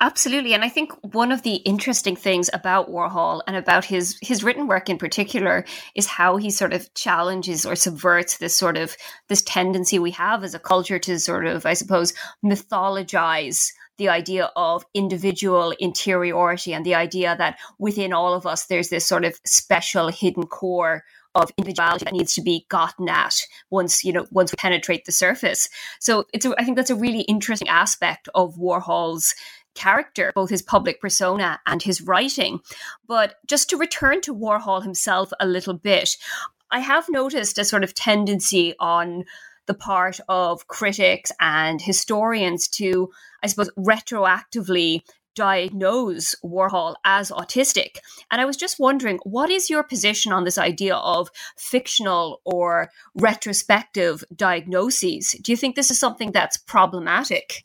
Absolutely. And I think one of the interesting things about Warhol and about his his written work in particular is how he sort of challenges or subverts this sort of this tendency we have as a culture to sort of, I suppose, mythologize the idea of individual interiority and the idea that within all of us there's this sort of special hidden core of individuality that needs to be gotten at once you know once we penetrate the surface so it's a, i think that's a really interesting aspect of warhol's character, both his public persona and his writing. But just to return to Warhol himself a little bit, I have noticed a sort of tendency on the part of critics and historians to, I suppose, retroactively diagnose Warhol as autistic. And I was just wondering, what is your position on this idea of fictional or retrospective diagnoses? Do you think this is something that's problematic?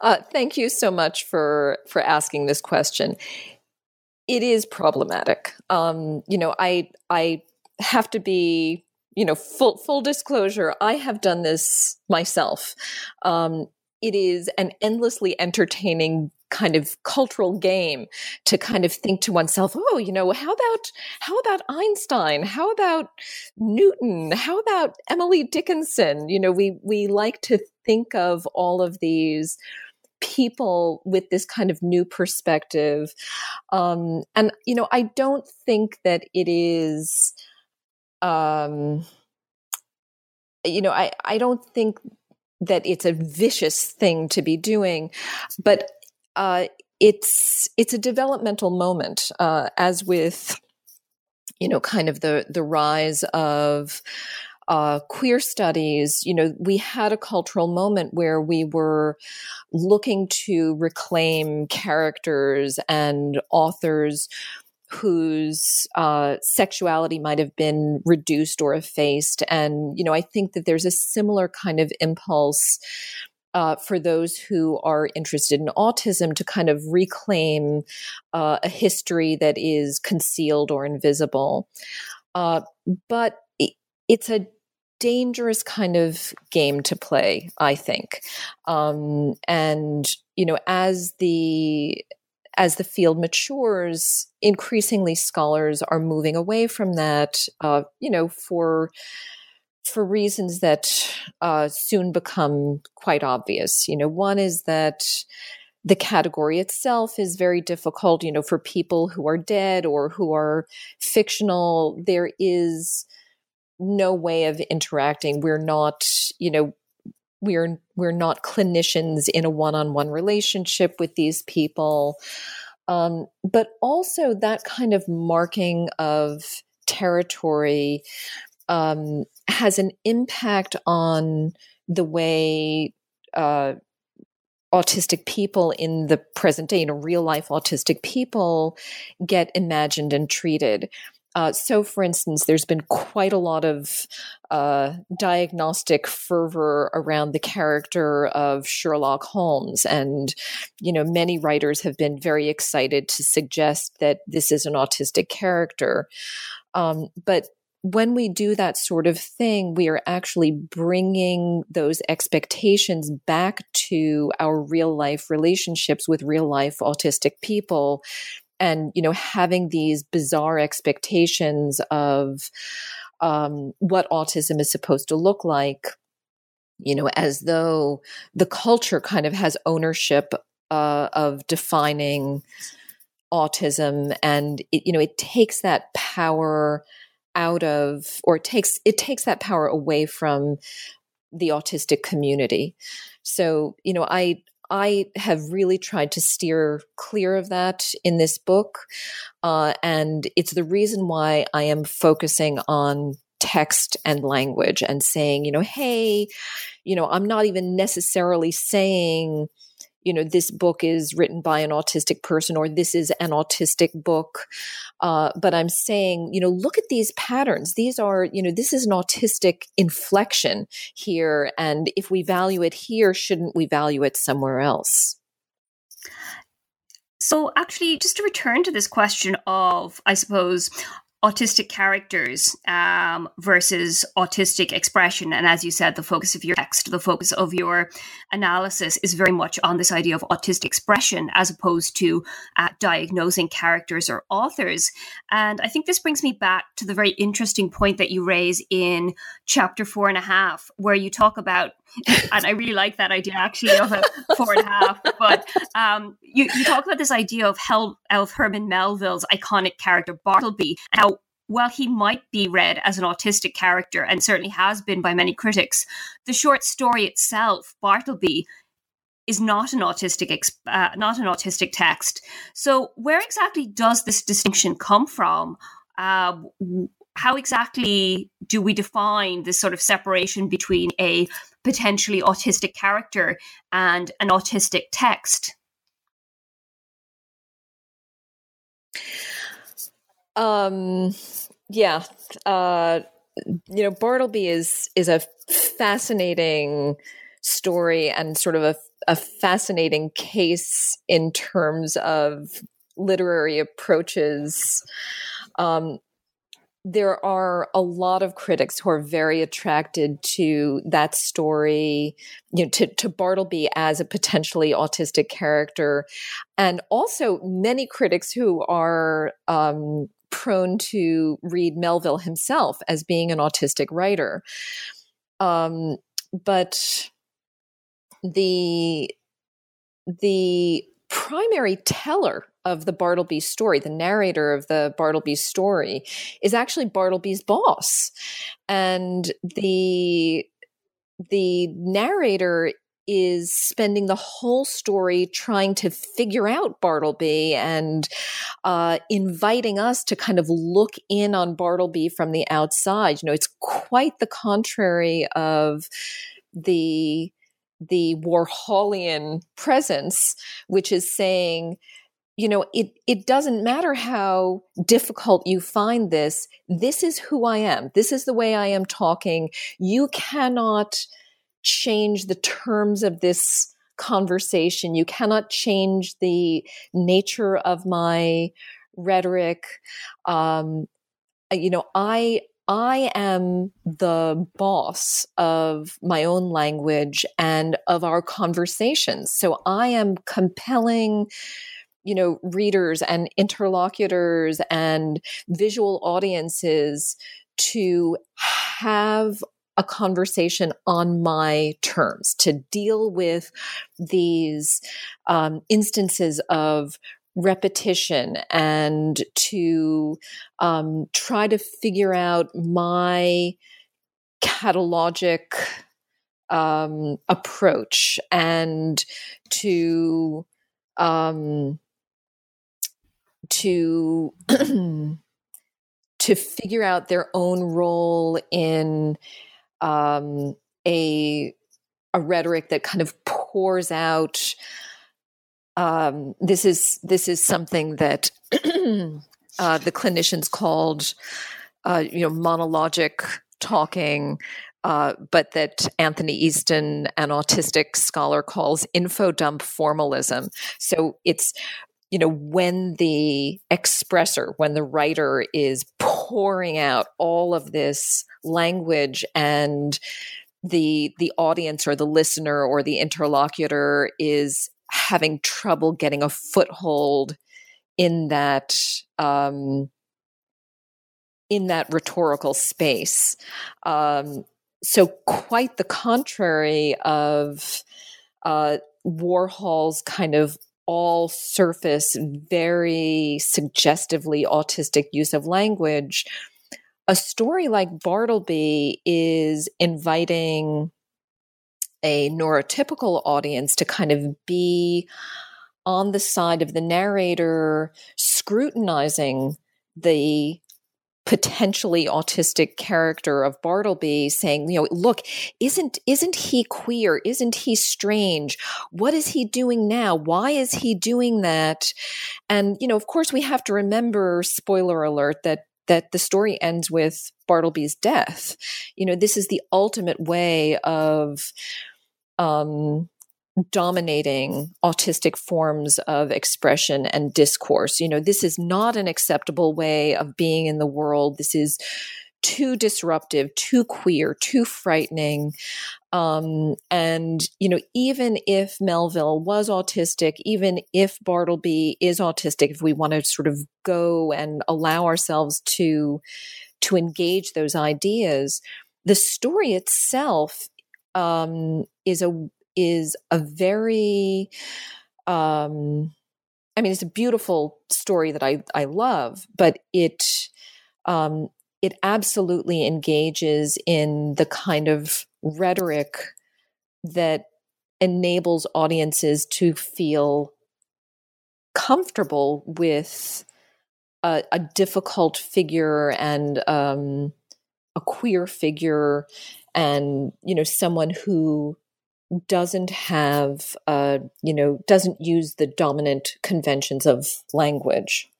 Uh, thank you so much for for asking this question. It is problematic. Um, you know, I I have to be you know full full disclosure. I have done this myself. Um, it is an endlessly entertaining kind of cultural game to kind of think to oneself oh you know how about how about einstein? How about newton? How about emily dickinson? You know we we like to think of all of these people with this kind of new perspective. Um and you know i don't think that it is um you know i i don't think that it's a vicious thing to be doing, but uh, it's it's a developmental moment, uh, as with you know, kind of the the rise of uh, queer studies, you know, we had a cultural moment where we were looking to reclaim characters and authors whose uh, sexuality might have been reduced or effaced. And, you know, I think that there's a similar kind of impulse uh, for those who are interested in autism to kind of reclaim uh, a history that is concealed or invisible. Uh, but it's a dangerous kind of game to play, I think. Um, and, you know, as the as the field matures, increasingly scholars are moving away from that, uh, you know, for for reasons that uh, soon become quite obvious. You know, one is that the category itself is very difficult. You know, for people who are dead or who are fictional, there is no way of interacting. We're not, you know, we're we're not clinicians in a one-on-one relationship with these people um, but also that kind of marking of territory um, has an impact on the way uh, autistic people in the present day, you know, real life autistic people get imagined and treated. Uh, so, for instance, there's been quite a lot of uh, diagnostic fervor around the character of Sherlock Holmes, and you know, many writers have been very excited to suggest that this is an autistic character. Um, but when we do that sort of thing, we are actually bringing those expectations back to our real life relationships with real life autistic people and you know having these bizarre expectations of um, what autism is supposed to look like you know as though the culture kind of has ownership uh, of defining autism. And it, you know it takes that power out of or it takes it takes that power away from the autistic community. So you know i I have really tried to steer clear of that in this book. Uh, and it's the reason why I am focusing on text and language and saying, you know, hey, you know, I'm not even necessarily saying, you know, this book is written by an autistic person or this is an autistic book. Uh, but I'm saying, you know, look at these patterns. These are, you know, this is an autistic inflection here. And if we value it here, shouldn't we value it somewhere else? So, actually, just to return to this question of, I suppose, autistic characters um, versus autistic expression. And as you said, the focus of your text, the focus of your analysis is very much on this idea of autistic expression as opposed to uh, diagnosing characters or authors. And I think this brings me back to the very interesting point that you raise in chapter four and a half, where you talk about and I really like that idea actually of a four and a half. But um, you, you talk about this idea of, Hel- of Herman Melville's iconic character Bartleby, how while he might be read as an autistic character and certainly has been by many critics, the short story itself, Bartleby, is not an autistic uh, not an autistic text. So where exactly does this distinction come from? Uh, how exactly do we define this sort of separation between a potentially autistic character and an autistic text? Um, yeah, uh, you know, Bartleby is is a fascinating story and sort of a, a fascinating case in terms of literary approaches. Um, there are a lot of critics who are very attracted to that story, you know, to, to Bartleby as a potentially autistic character, and also many critics who are um, prone to read Melville himself as being an autistic writer. Um, but the the primary teller of the Bartleby story, the narrator of the Bartleby story, is actually Bartleby's boss, and the the narrator is spending the whole story trying to figure out Bartleby and uh, inviting us to kind of look in on Bartleby from the outside. You know, it's quite the contrary of the the Warholian presence, which is saying, you know, it, it doesn't matter how difficult you find this. This is who I am. This is the way I am talking. You cannot change the terms of this conversation. You cannot change the nature of my rhetoric. Um, you know, I I am the boss of my own language and of our conversations. So I am compelling, you know, readers and interlocutors and visual audiences to have a conversation on my terms, to deal with these um, instances of repetition and to um, try to figure out my catalogic um, approach and to um, to to figure out their own role in um, a a rhetoric that kind of pours out um, this is this is something that uh, the clinicians called uh, you know monologic talking, uh, but that Anthony Easton, an autistic scholar, calls info dump formalism. So it's you know when the expressor, when the writer is pouring out all of this language and the the audience or the listener or the interlocutor is having trouble getting a foothold in that um, in that rhetorical space. Um, so quite the contrary of uh, Warhol's kind of all surface, very suggestively autistic use of language. A story like Bartleby is inviting a neurotypical audience to kind of be on the side of the narrator scrutinizing the potentially autistic character of Bartleby saying, you know, look, isn't isn't he queer? Isn't he strange? What is he doing now? Why is he doing that? And you know, of course we have to remember spoiler alert that that the story ends with Bartleby's death. You know, this is the ultimate way of um, dominating autistic forms of expression and discourse. You know, this is not an acceptable way of being in the world. This is too disruptive, too queer, too frightening. Um, and, you know, even if Melville was autistic, even if Bartleby is autistic, if we want to sort of go and allow ourselves to, to engage those ideas, the story itself um, is a is a very um, I mean, it's a beautiful story that I I love, but it um, it absolutely engages in the kind of rhetoric that enables audiences to feel comfortable with a, a difficult figure and um, a queer figure and you know someone who doesn't have uh, you know doesn't use the dominant conventions of language.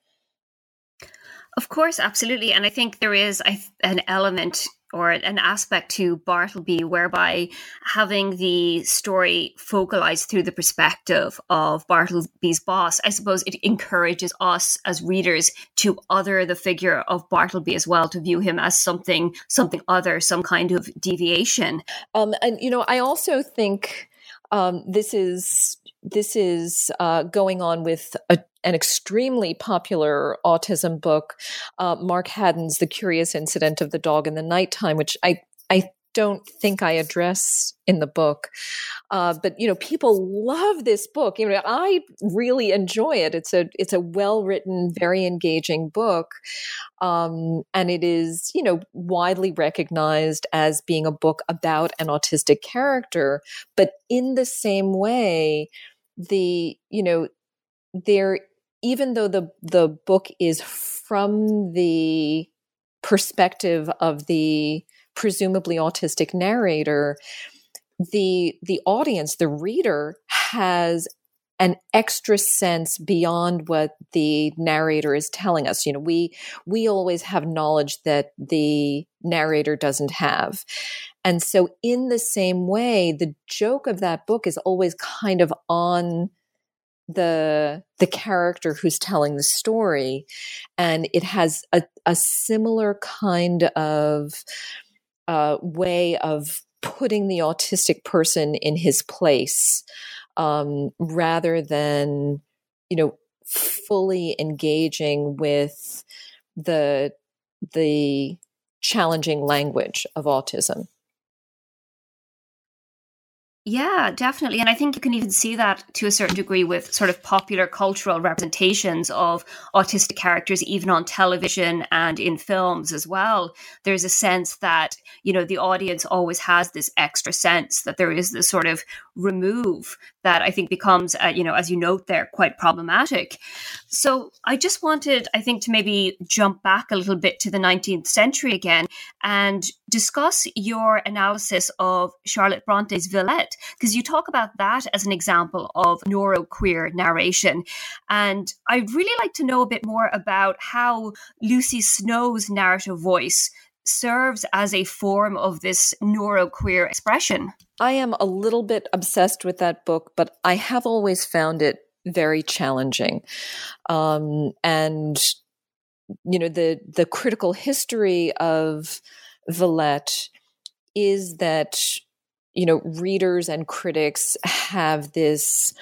Of course absolutely and i think there is an element or an aspect to Bartleby whereby having the story focalized through the perspective of Bartleby's boss, I suppose it encourages us as readers to other the figure of Bartleby as well, to view him as something something other, some kind of deviation. Um, and you know, I also think um, this is this is uh, going on with a an extremely popular autism book, uh, Mark Haddon's The Curious Incident of the Dog in the Nighttime, which I, I don't think I address in the book. Uh, but you know, people love this book. You know, I really enjoy it. It's a it's a well written, very engaging book, um, and it is you know widely recognized as being a book about an autistic character. But in the same way, the you know there even though the the book is from the perspective of the presumably autistic narrator the the audience the reader has an extra sense beyond what the narrator is telling us. You know we we always have knowledge that the narrator doesn't have. And so in the same way the joke of that book is always kind of on the the character who's telling the story. And it has a, a similar kind of uh, way of putting the autistic person in his place um, rather than you know fully engaging with the the challenging language of autism yeah, definitely. And I think you can even see that to a certain degree with sort of popular cultural representations of autistic characters, even on television and in films as well. There's a sense that, you know, the audience always has this extra sense that there is this sort of remove that I think becomes, uh, you know, as you note there, quite problematic. So I just wanted, I think, to maybe jump back a little bit to the 19th century again and discuss your analysis of Charlotte Bronte's Villette, because you talk about that as an example of neuroqueer narration. And I'd really like to know a bit more about how Lucy Snowe's narrative voice serves as a form of this neuroqueer expression. I am a little bit obsessed with that book, but I have always found it very challenging. Um, and you know the the critical history of Villette is that you know readers and critics have this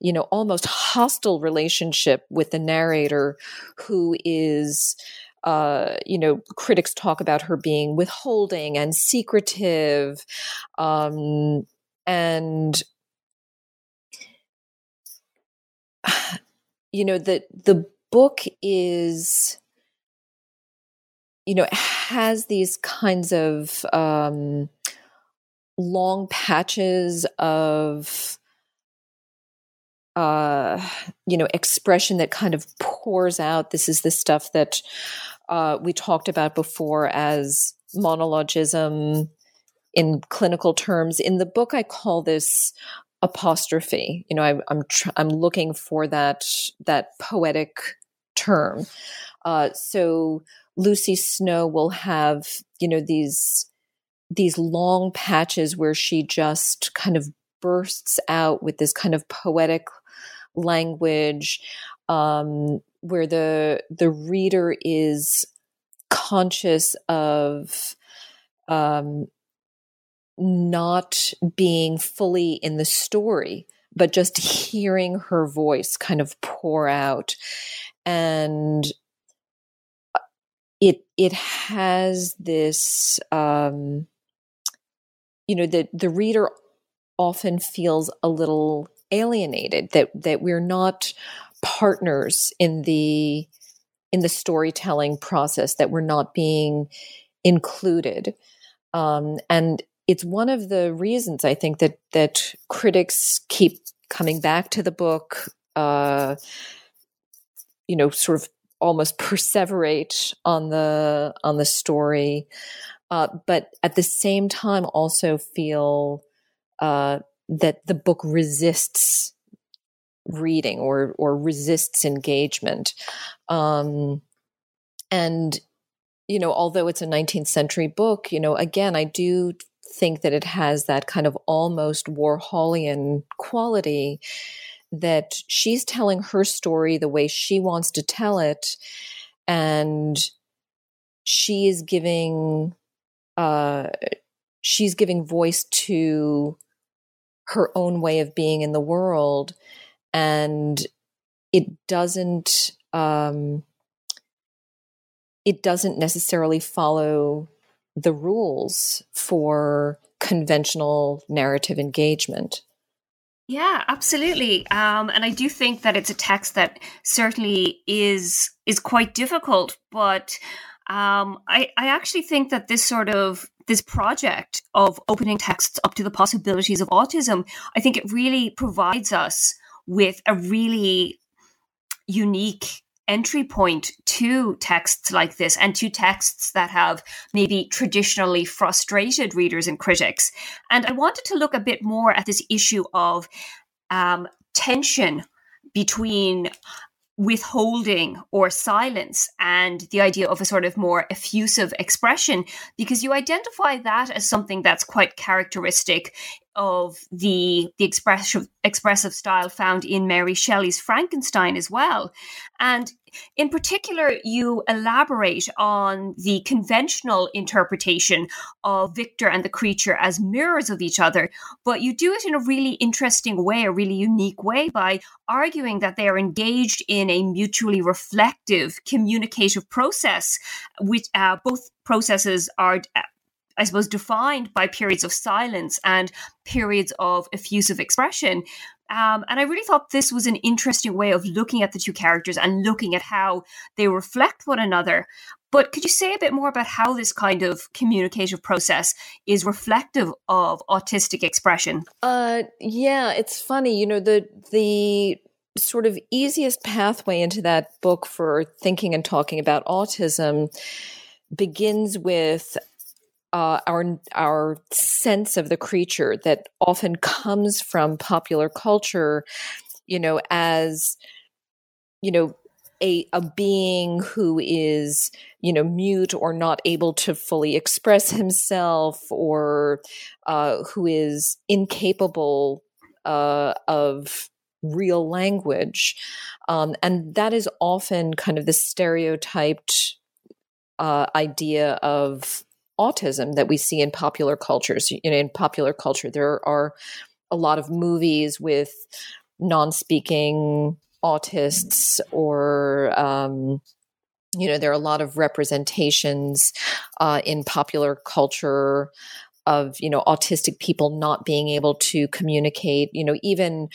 you know almost hostile relationship with the narrator who is uh, you know, critics talk about her being withholding and secretive, um, and you know the the book is you know has these kinds of um, long patches of uh, you know expression that kind of pours out this is the stuff that uh, we talked about before as monologism in clinical terms. In the book, I call this apostrophe. You know, I, I'm tr- I'm looking for that that poetic term. Uh, so Lucy Snowe will have you know these these long patches where she just kind of bursts out with this kind of poetic language um, where the the reader is conscious of um, not being fully in the story, but just hearing her voice kind of pour out, and uh, it it has this. Um, you know, the the reader often feels a little alienated that that we're not partners in the in the storytelling process that we're not being included um, and it's one of the reasons I think that that critics keep coming back to the book. Uh, you know, sort of almost perseverate on the on the story, uh, but at the same time also feel uh, that the book resists reading or or resists engagement. Um, and you know, although it's a 19th century book, you know, again, I do think that it has that kind of almost Warholian quality that she's telling her story the way she wants to tell it and she is giving uh she's giving voice to her own way of being in the world and it doesn't um it doesn't necessarily follow the rules for conventional narrative engagement yeah, absolutely. Um, and I do think that it's a text that certainly is is quite difficult, but um, I, I actually think that this sort of this project of opening texts up to the possibilities of autism, I think it really provides us with a really unique entry point to texts like this and to texts that have maybe traditionally frustrated readers and critics. And I wanted to look a bit more at this issue of um, tension between withholding or silence and the idea of a sort of more effusive expression because you identify that as something that's quite characteristic of the the expressive expressive style found in Mary Shelley's Frankenstein as well. And in particular, you elaborate on the conventional interpretation of Victor and the creature as mirrors of each other, but you do it in a really interesting way, a really unique way, by arguing that they are engaged in a mutually reflective communicative process, which uh, both processes are I suppose, defined by periods of silence and periods of effusive expression. Um, and I really thought this was an interesting way of looking at the two characters and looking at how they reflect one another. But could you say a bit more about how this kind of communicative process is reflective of autistic expression? Uh, yeah, it's funny. You know, the the sort of easiest pathway into that book for thinking and talking about autism begins with uh, our our sense of the creature that often comes from popular culture, you know, as you know a a being who is you know mute or not able to fully express himself or uh, who is incapable uh, of real language, um, and that is often kind of the stereotyped uh, idea of autism that we see in popular cultures. You know, in popular culture, there are a lot of movies with non-speaking autists, or um, you know, there are a lot of representations uh, in popular culture of you know autistic people not being able to communicate you know even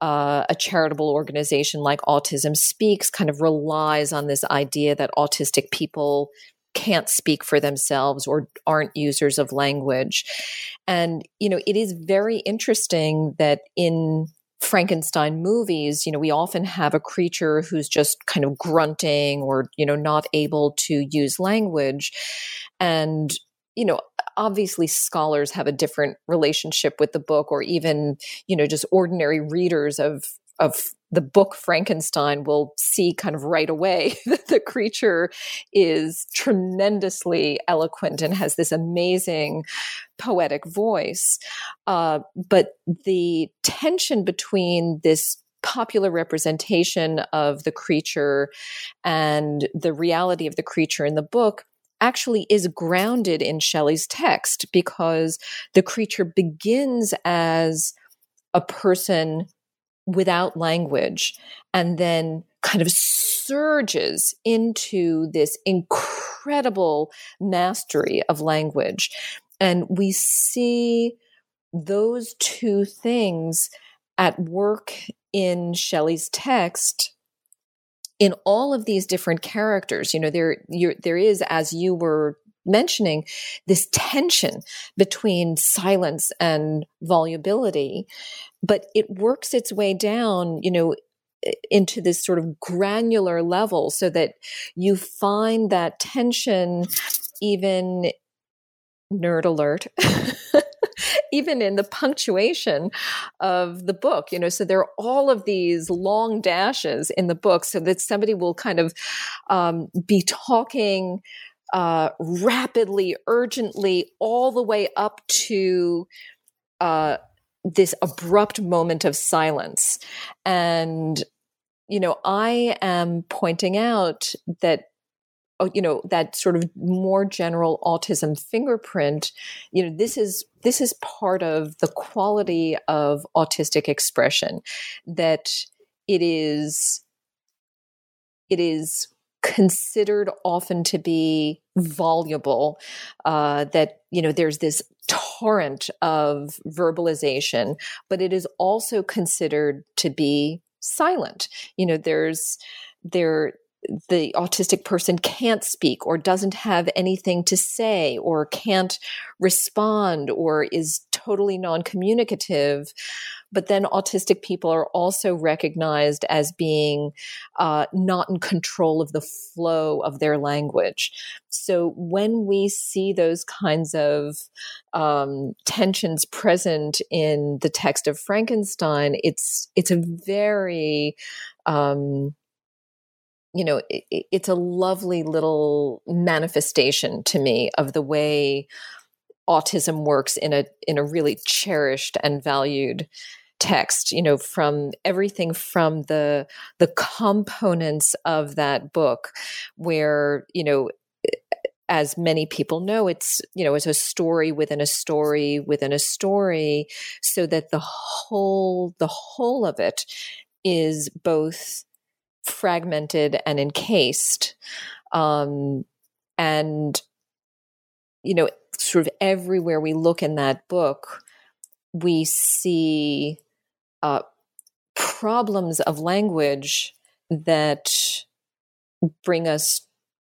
uh, a charitable organization like autism speaks kind of relies on this idea that autistic people can't speak for themselves or aren't users of language. And, you know, it is very interesting that in Frankenstein movies, you know, we often have a creature who's just kind of grunting or, you know, not able to use language. And, you know, obviously scholars have a different relationship with the book or even, you know, just ordinary readers of of the book Frankenstein will see kind of right away that the creature is tremendously eloquent and has this amazing poetic voice. Uh, but the tension between this popular representation of the creature and the reality of the creature in the book actually is grounded in Shelley's text because the creature begins as a person without language and then kind of surges into this incredible mastery of language. And we see those two things at work in Shelley's text in all of these different characters. You know, there there is, as you were mentioning this tension between silence and volubility, but it works its way down, you know, into this sort of granular level so that you find that tension even nerd alert even in the punctuation of the book you know so there are all of these long dashes in the book so that somebody will kind of um, be talking uh, rapidly urgently all the way up to uh, this abrupt moment of silence. And you know i am pointing out that oh, you know that sort of more general autism fingerprint you know this is this is part of the quality of autistic expression that it is it is considered often to be voluble uh, that you know there's this torrent of verbalization but it is also considered to be silent you know there's there the autistic person can't speak or doesn't have anything to say or can't respond or is totally non communicative. But then autistic people are also recognized as being uh, not in control of the flow of their language. So when we see those kinds of um, tensions present in the text of Frankenstein, it's it's a very um, you know, it, it's a lovely little manifestation to me of the way autism works in a in a really cherished and valued text you know from everything from the the components of that book where you know as many people know it's you know it's a story within a story within a story so that the whole the whole of it is both fragmented and encased. Um, and, you know, sort of everywhere we look in that book, we see uh, problems of language that bring us,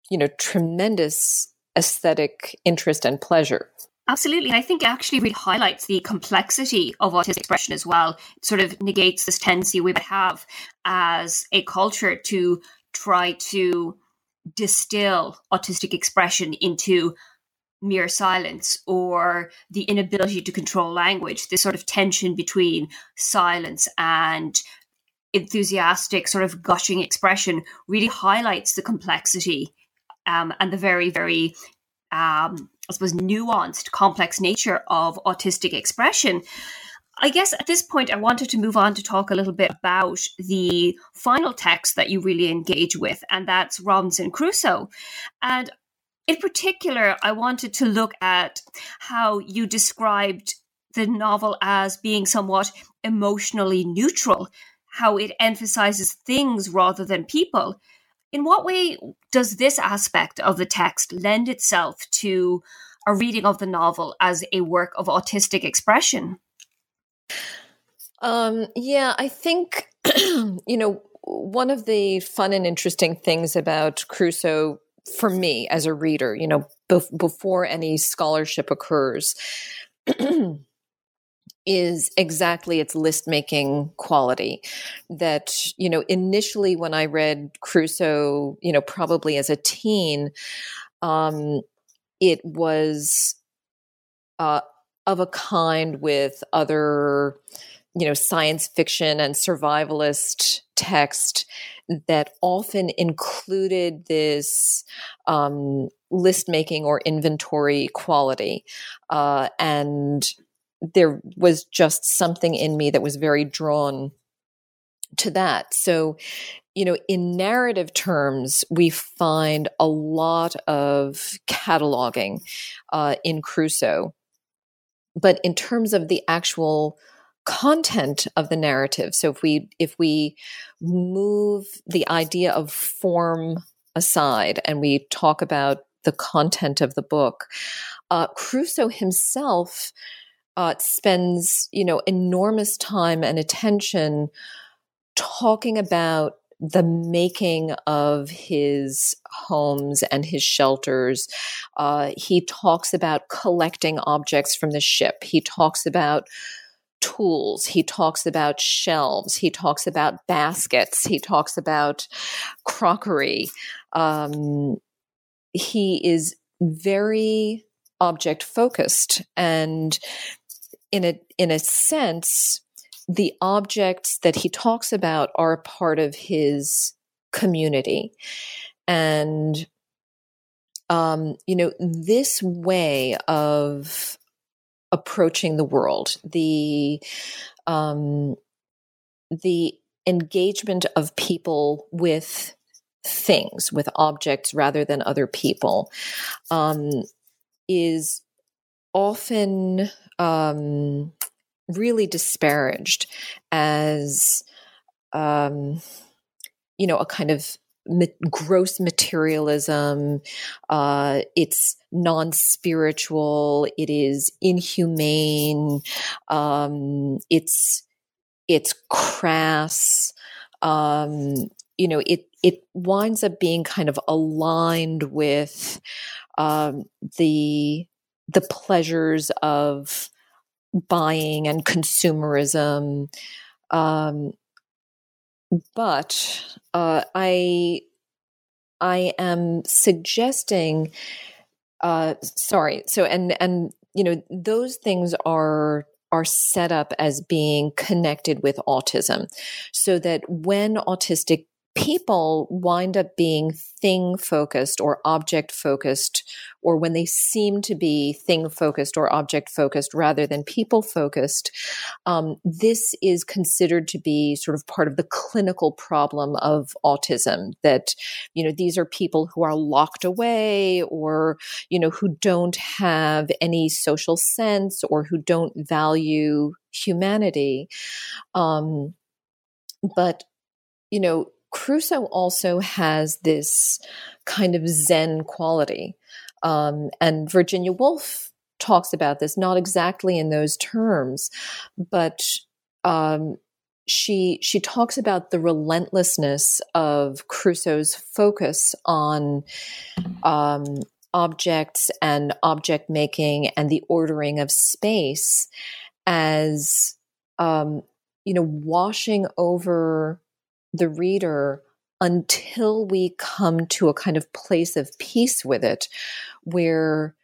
you know, tremendous aesthetic interest and pleasure. Absolutely. And I think it actually really highlights the complexity of autistic expression as well. It sort of negates this tendency we have as a culture to try to distill autistic expression into mere silence or the inability to control language, this sort of tension between silence and enthusiastic, sort of gushing expression really highlights the complexity um, and the very, very um, I suppose, nuanced, complex nature of autistic expression. I guess at this point, I wanted to move on to talk a little bit about the final text that you really engage with, and that's Robinson Crusoe. And in particular, I wanted to look at how you described the novel as being somewhat emotionally neutral, how it emphasizes things rather than people. In what way does this aspect of the text lend itself to a reading of the novel as a work of autistic expression? Um, yeah, I think, you know, one of the fun and interesting things about Crusoe for me as a reader, you know, bef- before any scholarship occurs, is exactly its list making quality that you know initially when i read crusoe you know probably as a teen um it was uh of a kind with other you know science fiction and survivalist text that often included this um, list making or inventory quality uh, and there was just something in me that was very drawn to that. So, you know, in narrative terms, we find a lot of cataloging uh, in Crusoe. But in terms of the actual content of the narrative, so if we if we move the idea of form aside and we talk about the content of the book, uh, Crusoe himself uh, spends you know enormous time and attention talking about the making of his homes and his shelters. Uh, he talks about collecting objects from the ship. He talks about tools. He talks about shelves. He talks about baskets. He talks about crockery. Um, he is very object focused and in a in a sense the objects that he talks about are part of his community and um, you know this way of approaching the world. The um, the engagement of people with things with objects rather than other people um, is often um, really disparaged as um, you know a kind of ma- gross materialism uh, it's non-spiritual it is inhumane um, it's it's crass um, you know it it winds up being kind of aligned with um, the the pleasures of buying and consumerism. Um, but uh, I I am suggesting. Uh, sorry. So and and you know those things are are set up as being connected with autism, so that when autistic people wind up being thing focused or object focused, or when they seem to be thing focused or object focused rather than people focused, um, this is considered to be sort of part of the clinical problem of autism. That, you know, these are people who are locked away or, you know, who don't have any social sense or who don't value humanity. Um, but, you know, Crusoe also has this kind of Zen quality. Um, and Virginia Woolf talks about this, not exactly in those terms, but um, she she talks about the relentlessness of Crusoe's focus on um, objects and object making and the ordering of space as um, you know washing over the reader until we come to a kind of place of peace with it where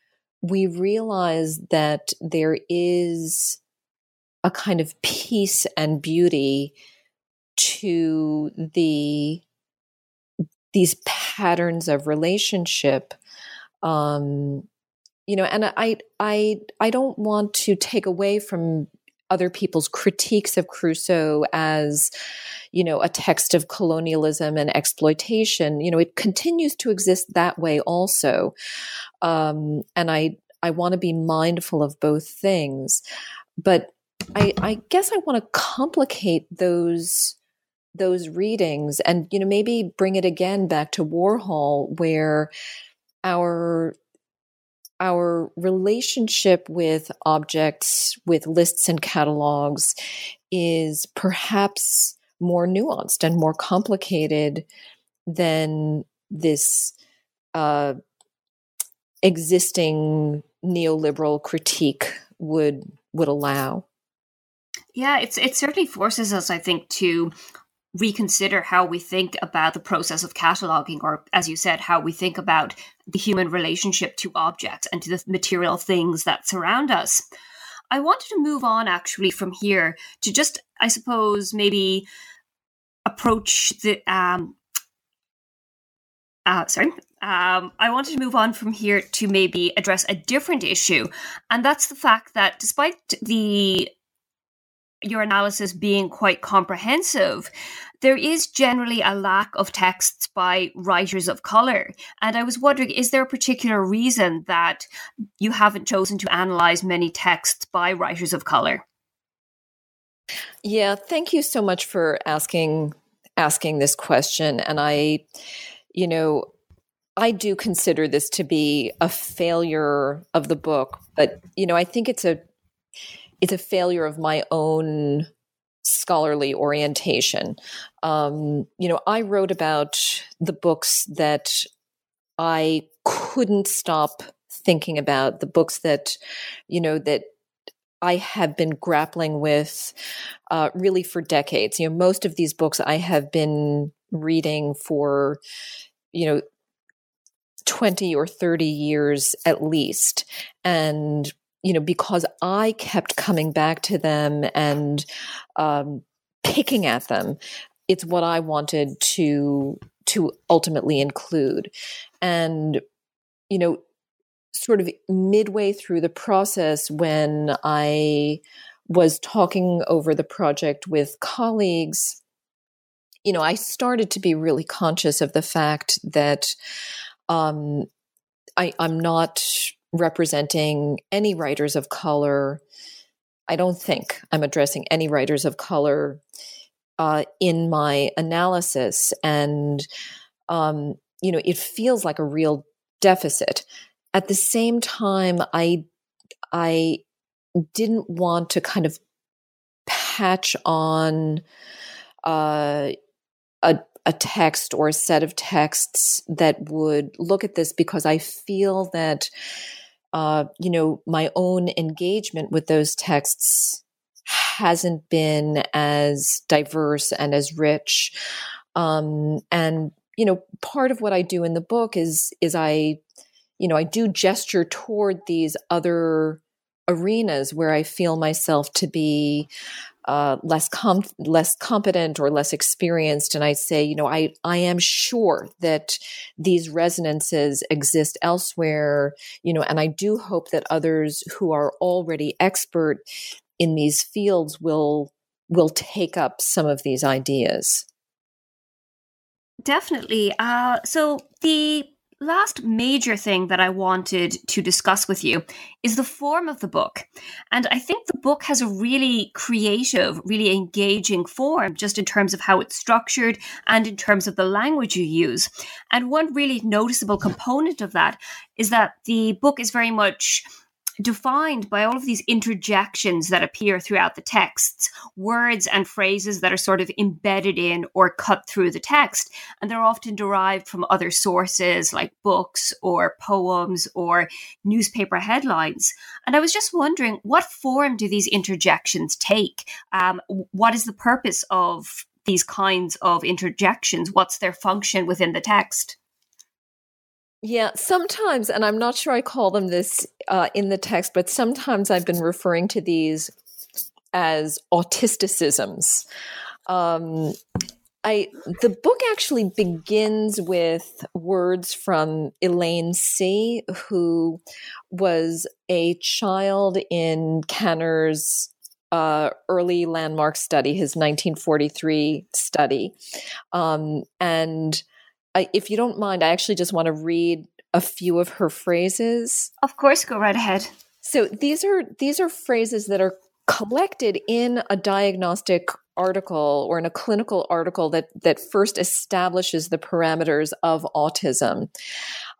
we realize that there is a kind of peace and beauty to the these patterns of relationship um you know and i i i don't want to take away from other people's critiques of Crusoe as, you know, a text of colonialism and exploitation. You know, it continues to exist that way also. Um, and I, I want to be mindful of both things. But I, I guess I want to complicate those those readings and you know maybe bring it again back to Warhol where our our relationship with objects, with lists and catalogs, is perhaps more nuanced and more complicated than this uh, existing neoliberal critique would would allow. Yeah, it's it certainly forces us, I think, to reconsider how we think about the process of cataloging, or as you said, how we think about the human relationship to objects and to the material things that surround us. I wanted to move on actually from here to just, I suppose, maybe approach the. Um, uh, sorry. Um, I wanted to move on from here to maybe address a different issue, and that's the fact that despite the your analysis being quite comprehensive, there is generally a lack of texts by writers of color. And I was wondering, is there a particular reason that you haven't chosen to analyze many texts by writers of color? Yeah, thank you so much for asking asking this question. And I, you know, I do consider this to be a failure of the book, but you know, I think it's a it's a failure of my own scholarly orientation. Um, you know, I wrote about the books that I couldn't stop thinking about, the books that, you know, that I have been grappling with uh, really for decades. You know, most of these books I have been reading for, you know, 20 or 30 years at least. And, you know, because I kept coming back to them and um, picking at them, it's what I wanted to to ultimately include. And, you know, sort of midway through the process when I was talking over the project with colleagues, you know, I started to be really conscious of the fact that um, I, I'm not representing any writers of color. I don't think I'm addressing any writers of color uh, in my analysis. And, um, you know, it feels like a real deficit. At the same time, I, I didn't want to kind of patch on uh, a, a text or a set of texts that would look at this because I feel that, uh, you know, my own engagement with those texts hasn't been as diverse and as rich. Um, and, you know, part of what I do in the book is, is I, you know, I do gesture toward these other arenas where I feel myself to be uh, less com- less competent or less experienced, and I say, you know, I I am sure that these resonances exist elsewhere, you know, and I do hope that others who are already expert in these fields will will take up some of these ideas. Definitely. Uh, so the last major thing that I wanted to discuss with you is the form of the book. And I think the book has a really creative, really engaging form, just in terms of how it's structured and in terms of the language you use. And one really noticeable component of that is that the book is very much defined by all of these interjections that appear throughout the texts, words and phrases that are sort of embedded in or cut through the text. And they're often derived from other sources like books or poems or newspaper headlines. And I was just wondering what form do these interjections take? Um, what is the purpose of these kinds of interjections? What's their function within the text? Yeah, sometimes, and I'm not sure I call them this uh, in the text, but sometimes I've been referring to these as autisticisms. Um, I the book actually begins with words from Elaine C., who was a child in Kanner's uh, early landmark study, his 1943 study, um, and I, if you don't mind, I actually just want to read a few of her phrases. Of course, go right ahead. So these are these are phrases that are collected in a diagnostic article or in a clinical article that that first establishes the parameters of autism.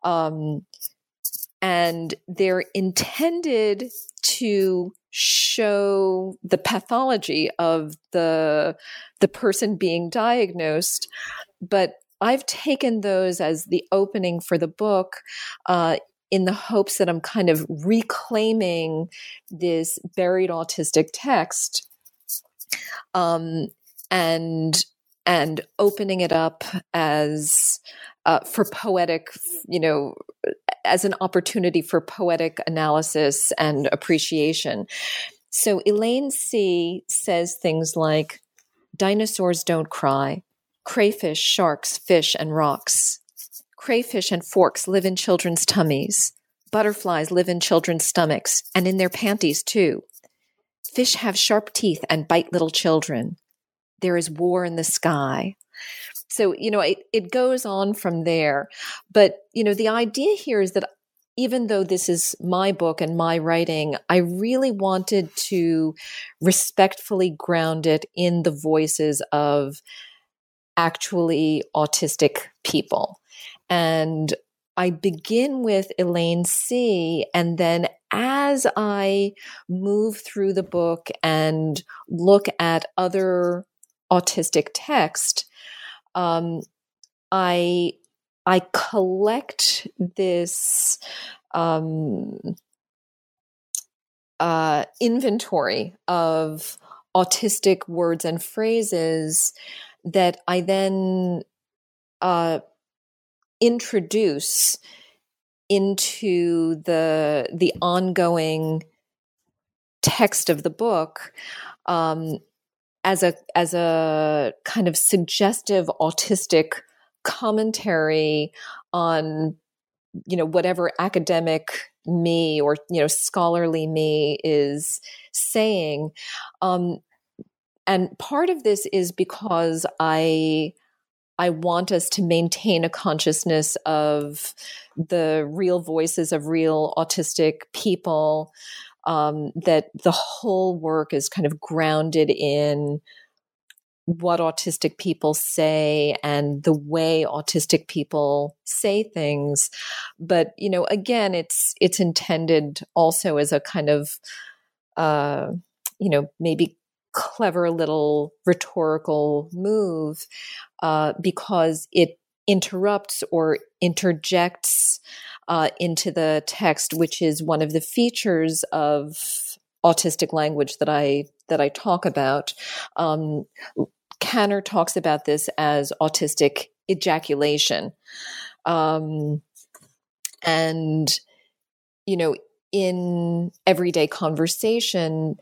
Um, and they're intended to show the pathology of the the person being diagnosed but I've taken those as the opening for the book. Uh, in the hopes that I'm kind of reclaiming this buried autistic text um, and and opening it up as uh, for poetic, you know, as an opportunity for poetic analysis and appreciation. So Elaine C says things like, "Dinosaurs don't cry." Crayfish, sharks, fish, and rocks. Crayfish and forks live in children's tummies. Butterflies live in children's stomachs and in their panties too. Fish have sharp teeth and bite little children. There is war in the sky. So, you know, it, it goes on from there. But, you know, the idea here is that even though this is my book and my writing, I really wanted to respectfully ground it in the voices of actually autistic people. And I begin with Elaine C. And then as I move through the book and look at other autistic text, um, I I collect this um, uh, inventory of autistic words and phrases that I then uh, introduce into the the ongoing text of the book um, as a as a kind of suggestive autistic commentary on you know whatever academic me or you know scholarly me is saying um, and part of this is because i I want us to maintain a consciousness of the real voices of real autistic people, um, that the whole work is kind of grounded in what autistic people say and the way autistic people say things. But you know again it's it's intended also as a kind of uh you know maybe clever little rhetorical move uh, because it interrupts or interjects uh, into the text, which is one of the features of autistic language that I that I talk about. Um, Kanner talks about this as autistic ejaculation, um, and you know, in everyday conversation,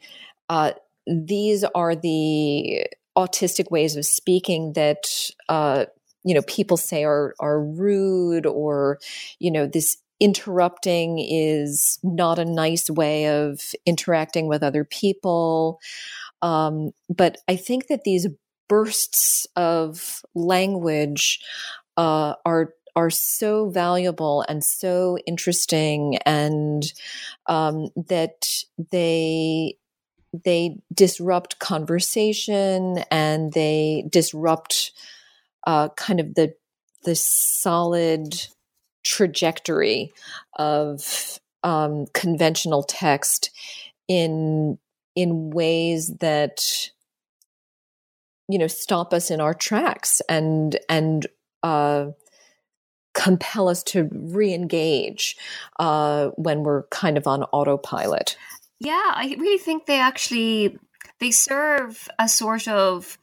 uh, these are the autistic ways of speaking that uh, you know people say are are rude or you know this interrupting is not a nice way of interacting with other people. Um, but i think that these bursts of language uh, are are so valuable and so interesting and um, that they they disrupt conversation and they disrupt uh, kind of the the solid trajectory of um, conventional text in in ways that you know stop us in our tracks and and uh, compel us to re-engage uh, when we're kind of on autopilot. Yeah, I really think they actually they serve a sort of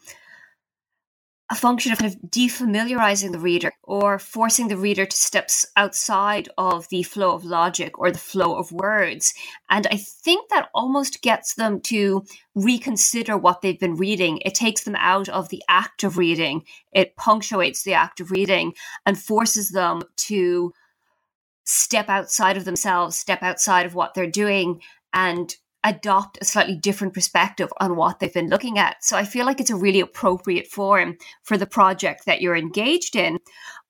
a function of kind of defamiliarizing the reader or forcing the reader to step outside of the flow of logic or the flow of words. And I think that almost gets them to reconsider what they've been reading. It takes them out of the act of reading, it punctuates the act of reading and forces them to step outside of themselves, step outside of what they're doing and adopt a slightly different perspective on what they've been looking at. So I feel like it's a really appropriate forum for the project that you're engaged in.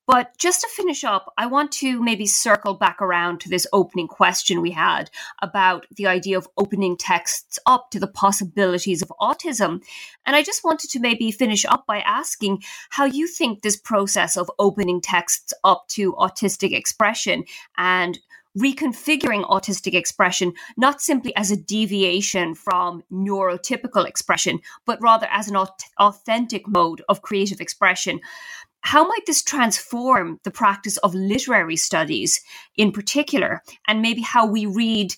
But just to finish up, I want to maybe circle back around to this opening question we had about the idea of opening texts up to the possibilities of autism. And I just wanted to maybe finish up by asking how you think this process of opening texts up to autistic expression and reconfiguring autistic expression not simply as a deviation from neurotypical expression, but rather as an authentic mode of creative expression. How might this transform the practice of literary studies in particular, and maybe how we read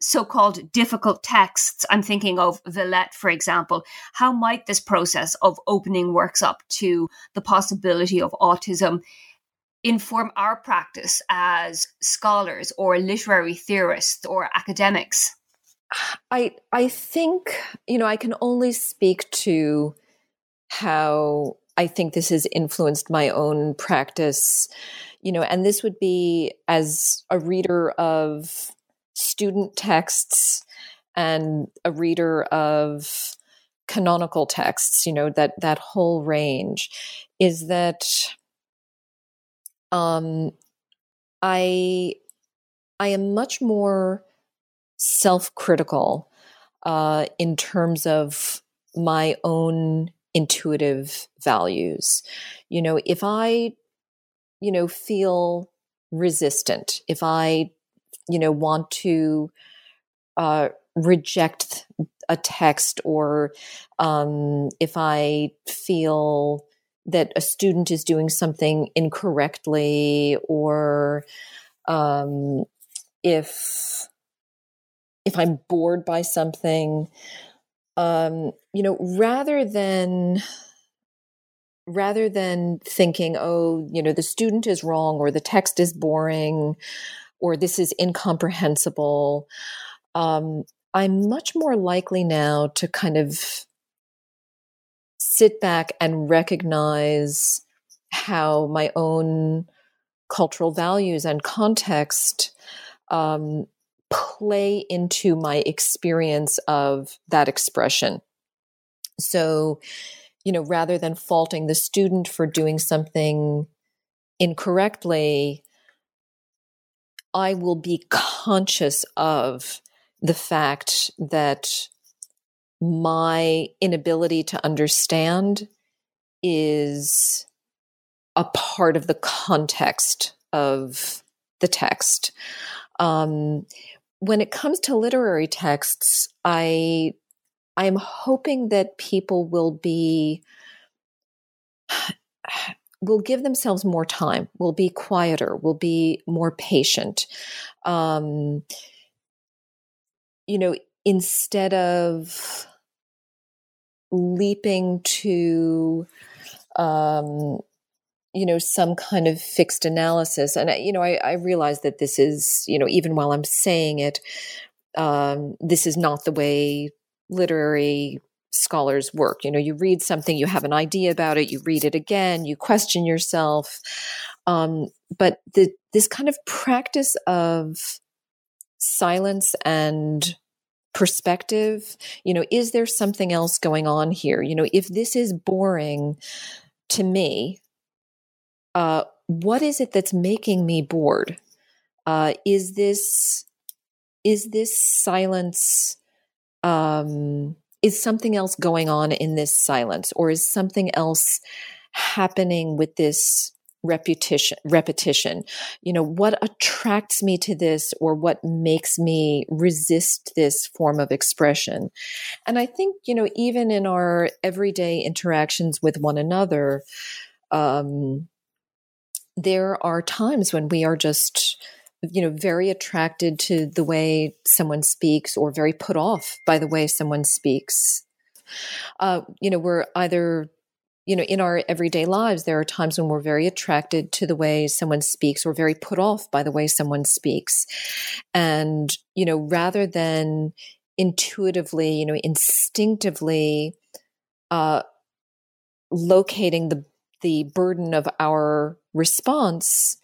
so called difficult texts? I'm thinking of Villette, for example. How might this process of opening works up to the possibility of autism inform our practice as scholars or literary theorists or academics? I I think you know I can only speak to how I think this has influenced my own practice, you know, and this would be as a reader of student texts and a reader of canonical texts, you know, that that whole range is that um, I I am much more self-critical uh, in terms of my own intuitive values. You know, if I, you know, feel resistant, if I, you know, want to uh, reject a text, or um, if I feel that a student is doing something incorrectly, or um, if if I'm bored by something, um, you know, rather than rather than thinking, oh, you know, the student is wrong or the text is boring or this is incomprehensible, um, I'm much more likely now to kind of sit back and recognize how my own cultural values and context um, play into my experience of that expression. So, you know, rather than faulting the student for doing something incorrectly, I will be conscious of the fact that my inability to understand is a part of the context of the text. Um, when it comes to literary texts, I I am hoping that people will be will give themselves more time, will be quieter, will be more patient. Um, you know, instead of leaping to um, you know some kind of fixed analysis. And you know I, I realize that this is you know even while i'm saying it um, this is not the way literary scholars work. You know you read something you have an idea about it you read it again you question yourself. Um, but the, this kind of practice of silence and perspective you know is there something else going on here? You know if this is boring to me uh, what is it that's making me bored? Uh, is this is this silence um, is something else going on in this silence? Or is something else happening with this repetition repetition. You know what attracts me to this or what makes me resist this form of expression? And i think you know even in our everyday interactions with one another um, there are times when we are just you know very attracted to the way someone speaks or very put off by the way someone speaks. Uh, you know we're either you know, in our everyday lives, there are times when we're very attracted to the way someone speaks or very put off by the way someone speaks. And, you know, rather than intuitively, you know, instinctively uh, locating the, the burden of our response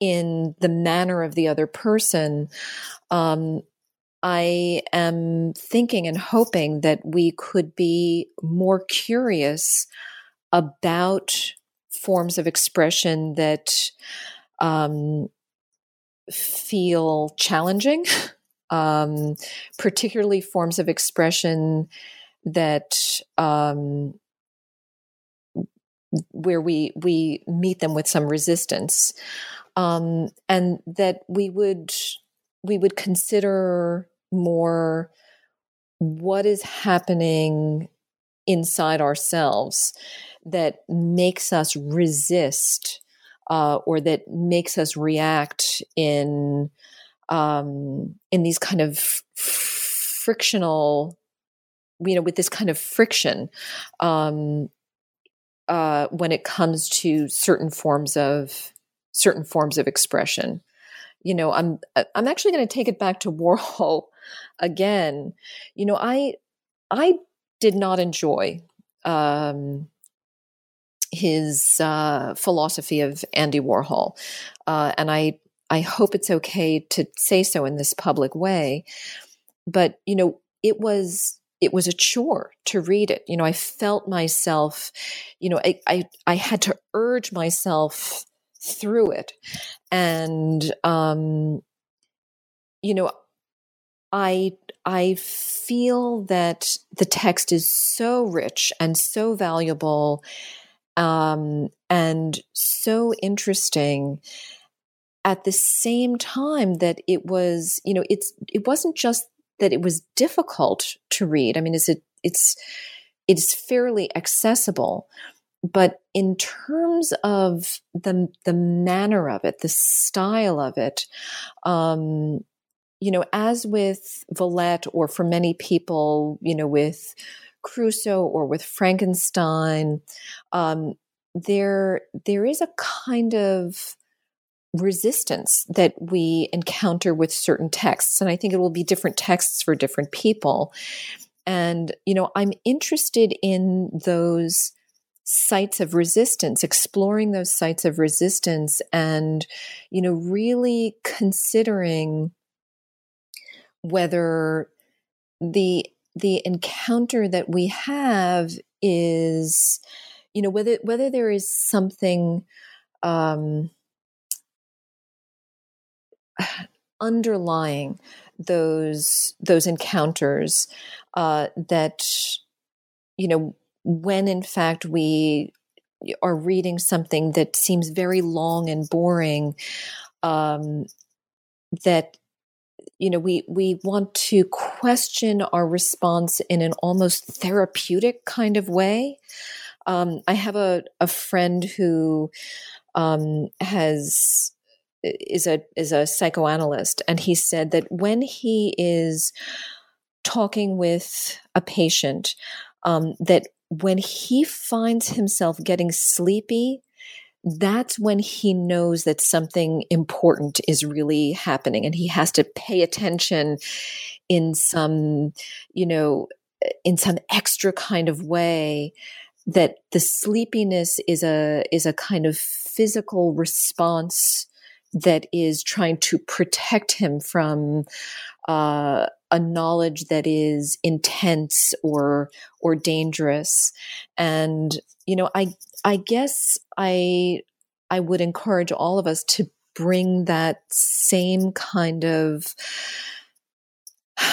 in the manner of the other person, um, I am thinking and hoping that we could be more curious about forms of expression that um, feel challenging, um, particularly forms of expression that um, where we we meet them with some resistance, um, and that we would we would consider more what is happening inside ourselves that makes us resist uh, or that makes us react in um, in these kind of frictional you know with this kind of friction um, uh, when it comes to certain forms of certain forms of expression. You know i'm uh, i'm actually going to take it back to warhol again. You know i i did not enjoy um, his uh, philosophy of Andy Warhol, uh, and I I hope it's okay to say so in this public way. But you know, it was it was a chore to read it. You know, I felt myself. You know, I I, I had to urge myself through it, and um, you know, I I feel that the text is so rich and so valuable um, and so interesting at the same time that it was, you know, it's it wasn't just that it was difficult to read. I mean, is it it's it's fairly accessible, but in terms of the the manner of it, the style of it, um, you know, as with Villette or for many people, you know, with Crusoe or with Frankenstein, um, there there is a kind of resistance that we encounter with certain texts and i think it will be different texts for different people. And you know i'm interested in those sites of resistance exploring those sites of resistance and you know really considering whether the the encounter that we have is you know whether whether there is something um underlying those those encounters uh, that you know when in fact we are reading something that seems very long and boring um, that you know we we want to question our response in an almost therapeutic kind of way. Um, i have a, a friend who um, has is a is a psychoanalyst and he said that when he is talking with a patient um, that when he finds himself getting sleepy that's when he knows that something important is really happening and he has to pay attention in some you know in some extra kind of way that the sleepiness is a is a kind of physical response that is trying to protect him from uh, a knowledge that is intense or or dangerous. And you know i i guess i i would encourage all of us to bring that same kind of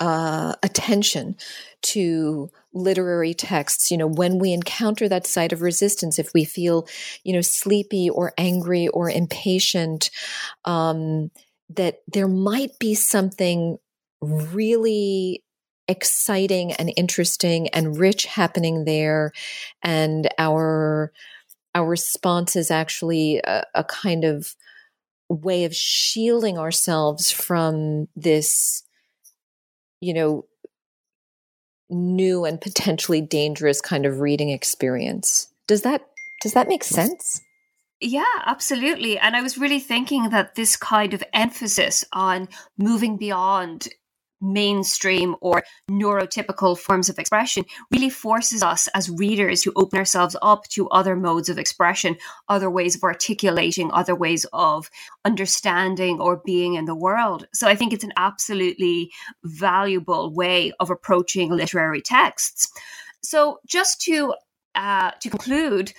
uh, attention to literary texts. You know when we encounter that site of resistance if we feel you know sleepy or angry or impatient um, that there might be something really exciting and interesting and rich happening there and our our response is actually a, a kind of way of shielding ourselves from this you know new and potentially dangerous kind of reading experience. Does that does that make sense? Yeah, absolutely. And I was really thinking that this kind of emphasis on moving beyond mainstream or neurotypical forms of expression really forces us as readers to open ourselves up to other modes of expression, other ways of articulating, other ways of understanding or being in the world. So I think it's an absolutely valuable way of approaching literary texts. So just to uh, to conclude,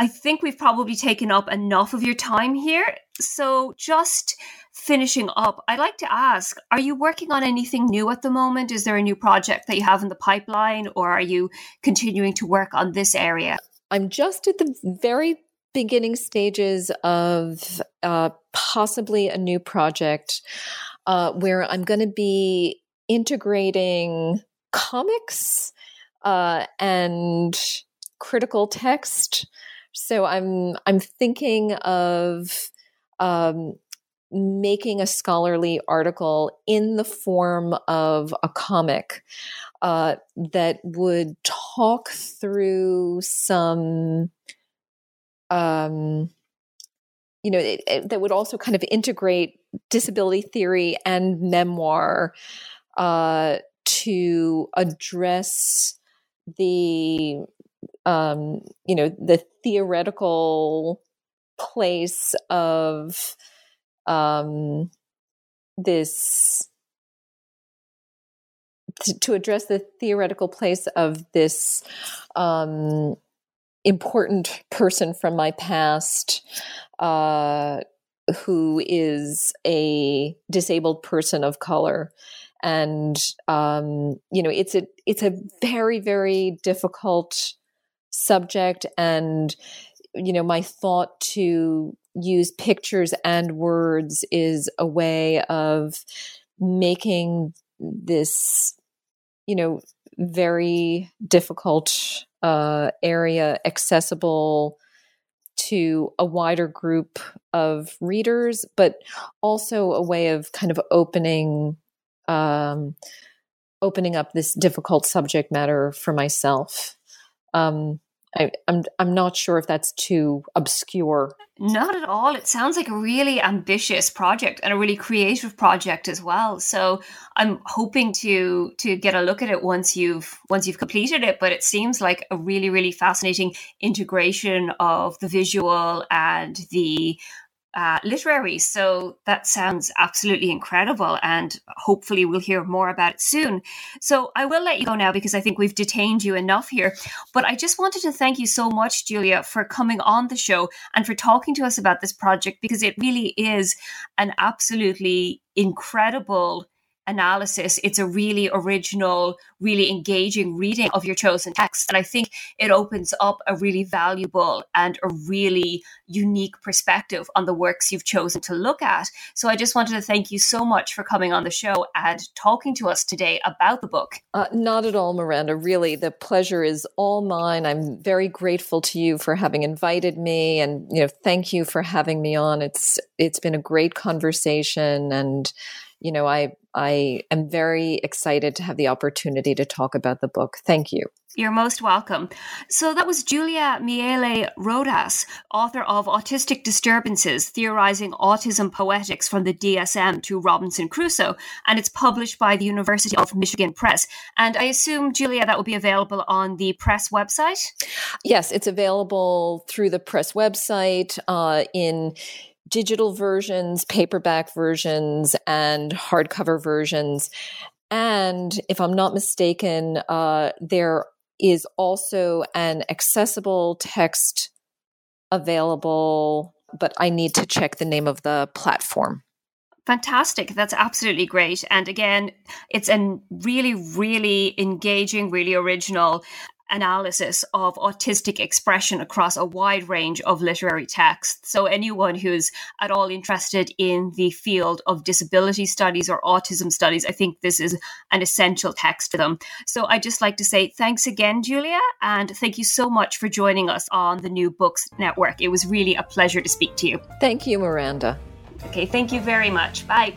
I think we've probably taken up enough of your time here. So just finishing up, I'd like to ask Are you working on anything new at the moment? Is there a new project that you have in the pipeline, or are you continuing to work on this area? I'm just at the very beginning stages of uh, possibly a new project uh, where I'm going to be integrating comics uh, and critical text. So I'm I'm thinking of um, making a scholarly article in the form of a comic uh, that would talk through some um, you know it, it, that would also kind of integrate disability theory and memoir uh, to address the um, you know the theoretical place of um, this to, address the theoretical place of this um, important person from my past uh, who is a disabled person of color. And um, you know it's a it's a very very difficult subject and you know my thought to use pictures and words is a way of making this, you know, very difficult uh, area accessible to a wider group of readers, but also a way of kind of opening um, opening up this difficult subject matter for myself. Um, I, am I'm, I'm not sure if that's too obscure. Not at all. It sounds like a really ambitious project and a really creative project as well. So I'm hoping to to get a look at it once you've once you've completed it. But it seems like a really really fascinating integration of the visual and the uh, literary. So that sounds absolutely incredible. And hopefully we'll hear more about it soon. So I will let you go now because I think we've detained you enough here. But I just wanted to thank you so much, Julia, for coming on the show and for talking to us about this project because it really is an absolutely incredible analysis. It's a really original, really engaging reading of your chosen text. And I think it opens up a really valuable and a really unique perspective on the works you've chosen to look at. So I just wanted to thank you so much for coming on the show and talking to us today about the book. Uh, not at all, Miranda. Really, the pleasure is all mine. I'm very grateful to you for having invited me and, you know, thank you for having me on. It's, it's been a great conversation and, you know, I I am very excited to have the opportunity to talk about the book. Thank you. You're most welcome. So that was Julia Miele Rodas, author of Autistic Disturbances, Theorizing Autism Poetics from the DSM to Robinson Crusoe, and it's published by the University of Michigan Press. And I assume, Julia, that will be available on the press website? Yes, it's available through the press website uh, in digital versions, paperback versions, and hardcover versions. And if I'm not mistaken, uh, there is also an accessible text available, but I need to check the name of the platform. Fantastic. That's absolutely great. And again, it's a really, really engaging, really original analysis of autistic expression across a wide range of literary texts. So, anyone who's at all interested in the field of disability studies or autism studies, I think this is an essential text for them. So, I'd just like to say thanks again, Julia, and thank you so much for joining us on the New Books Network. It was really a pleasure to speak to you. Thank you, Miranda. Okay, thank you very much. Bye.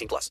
18 plus.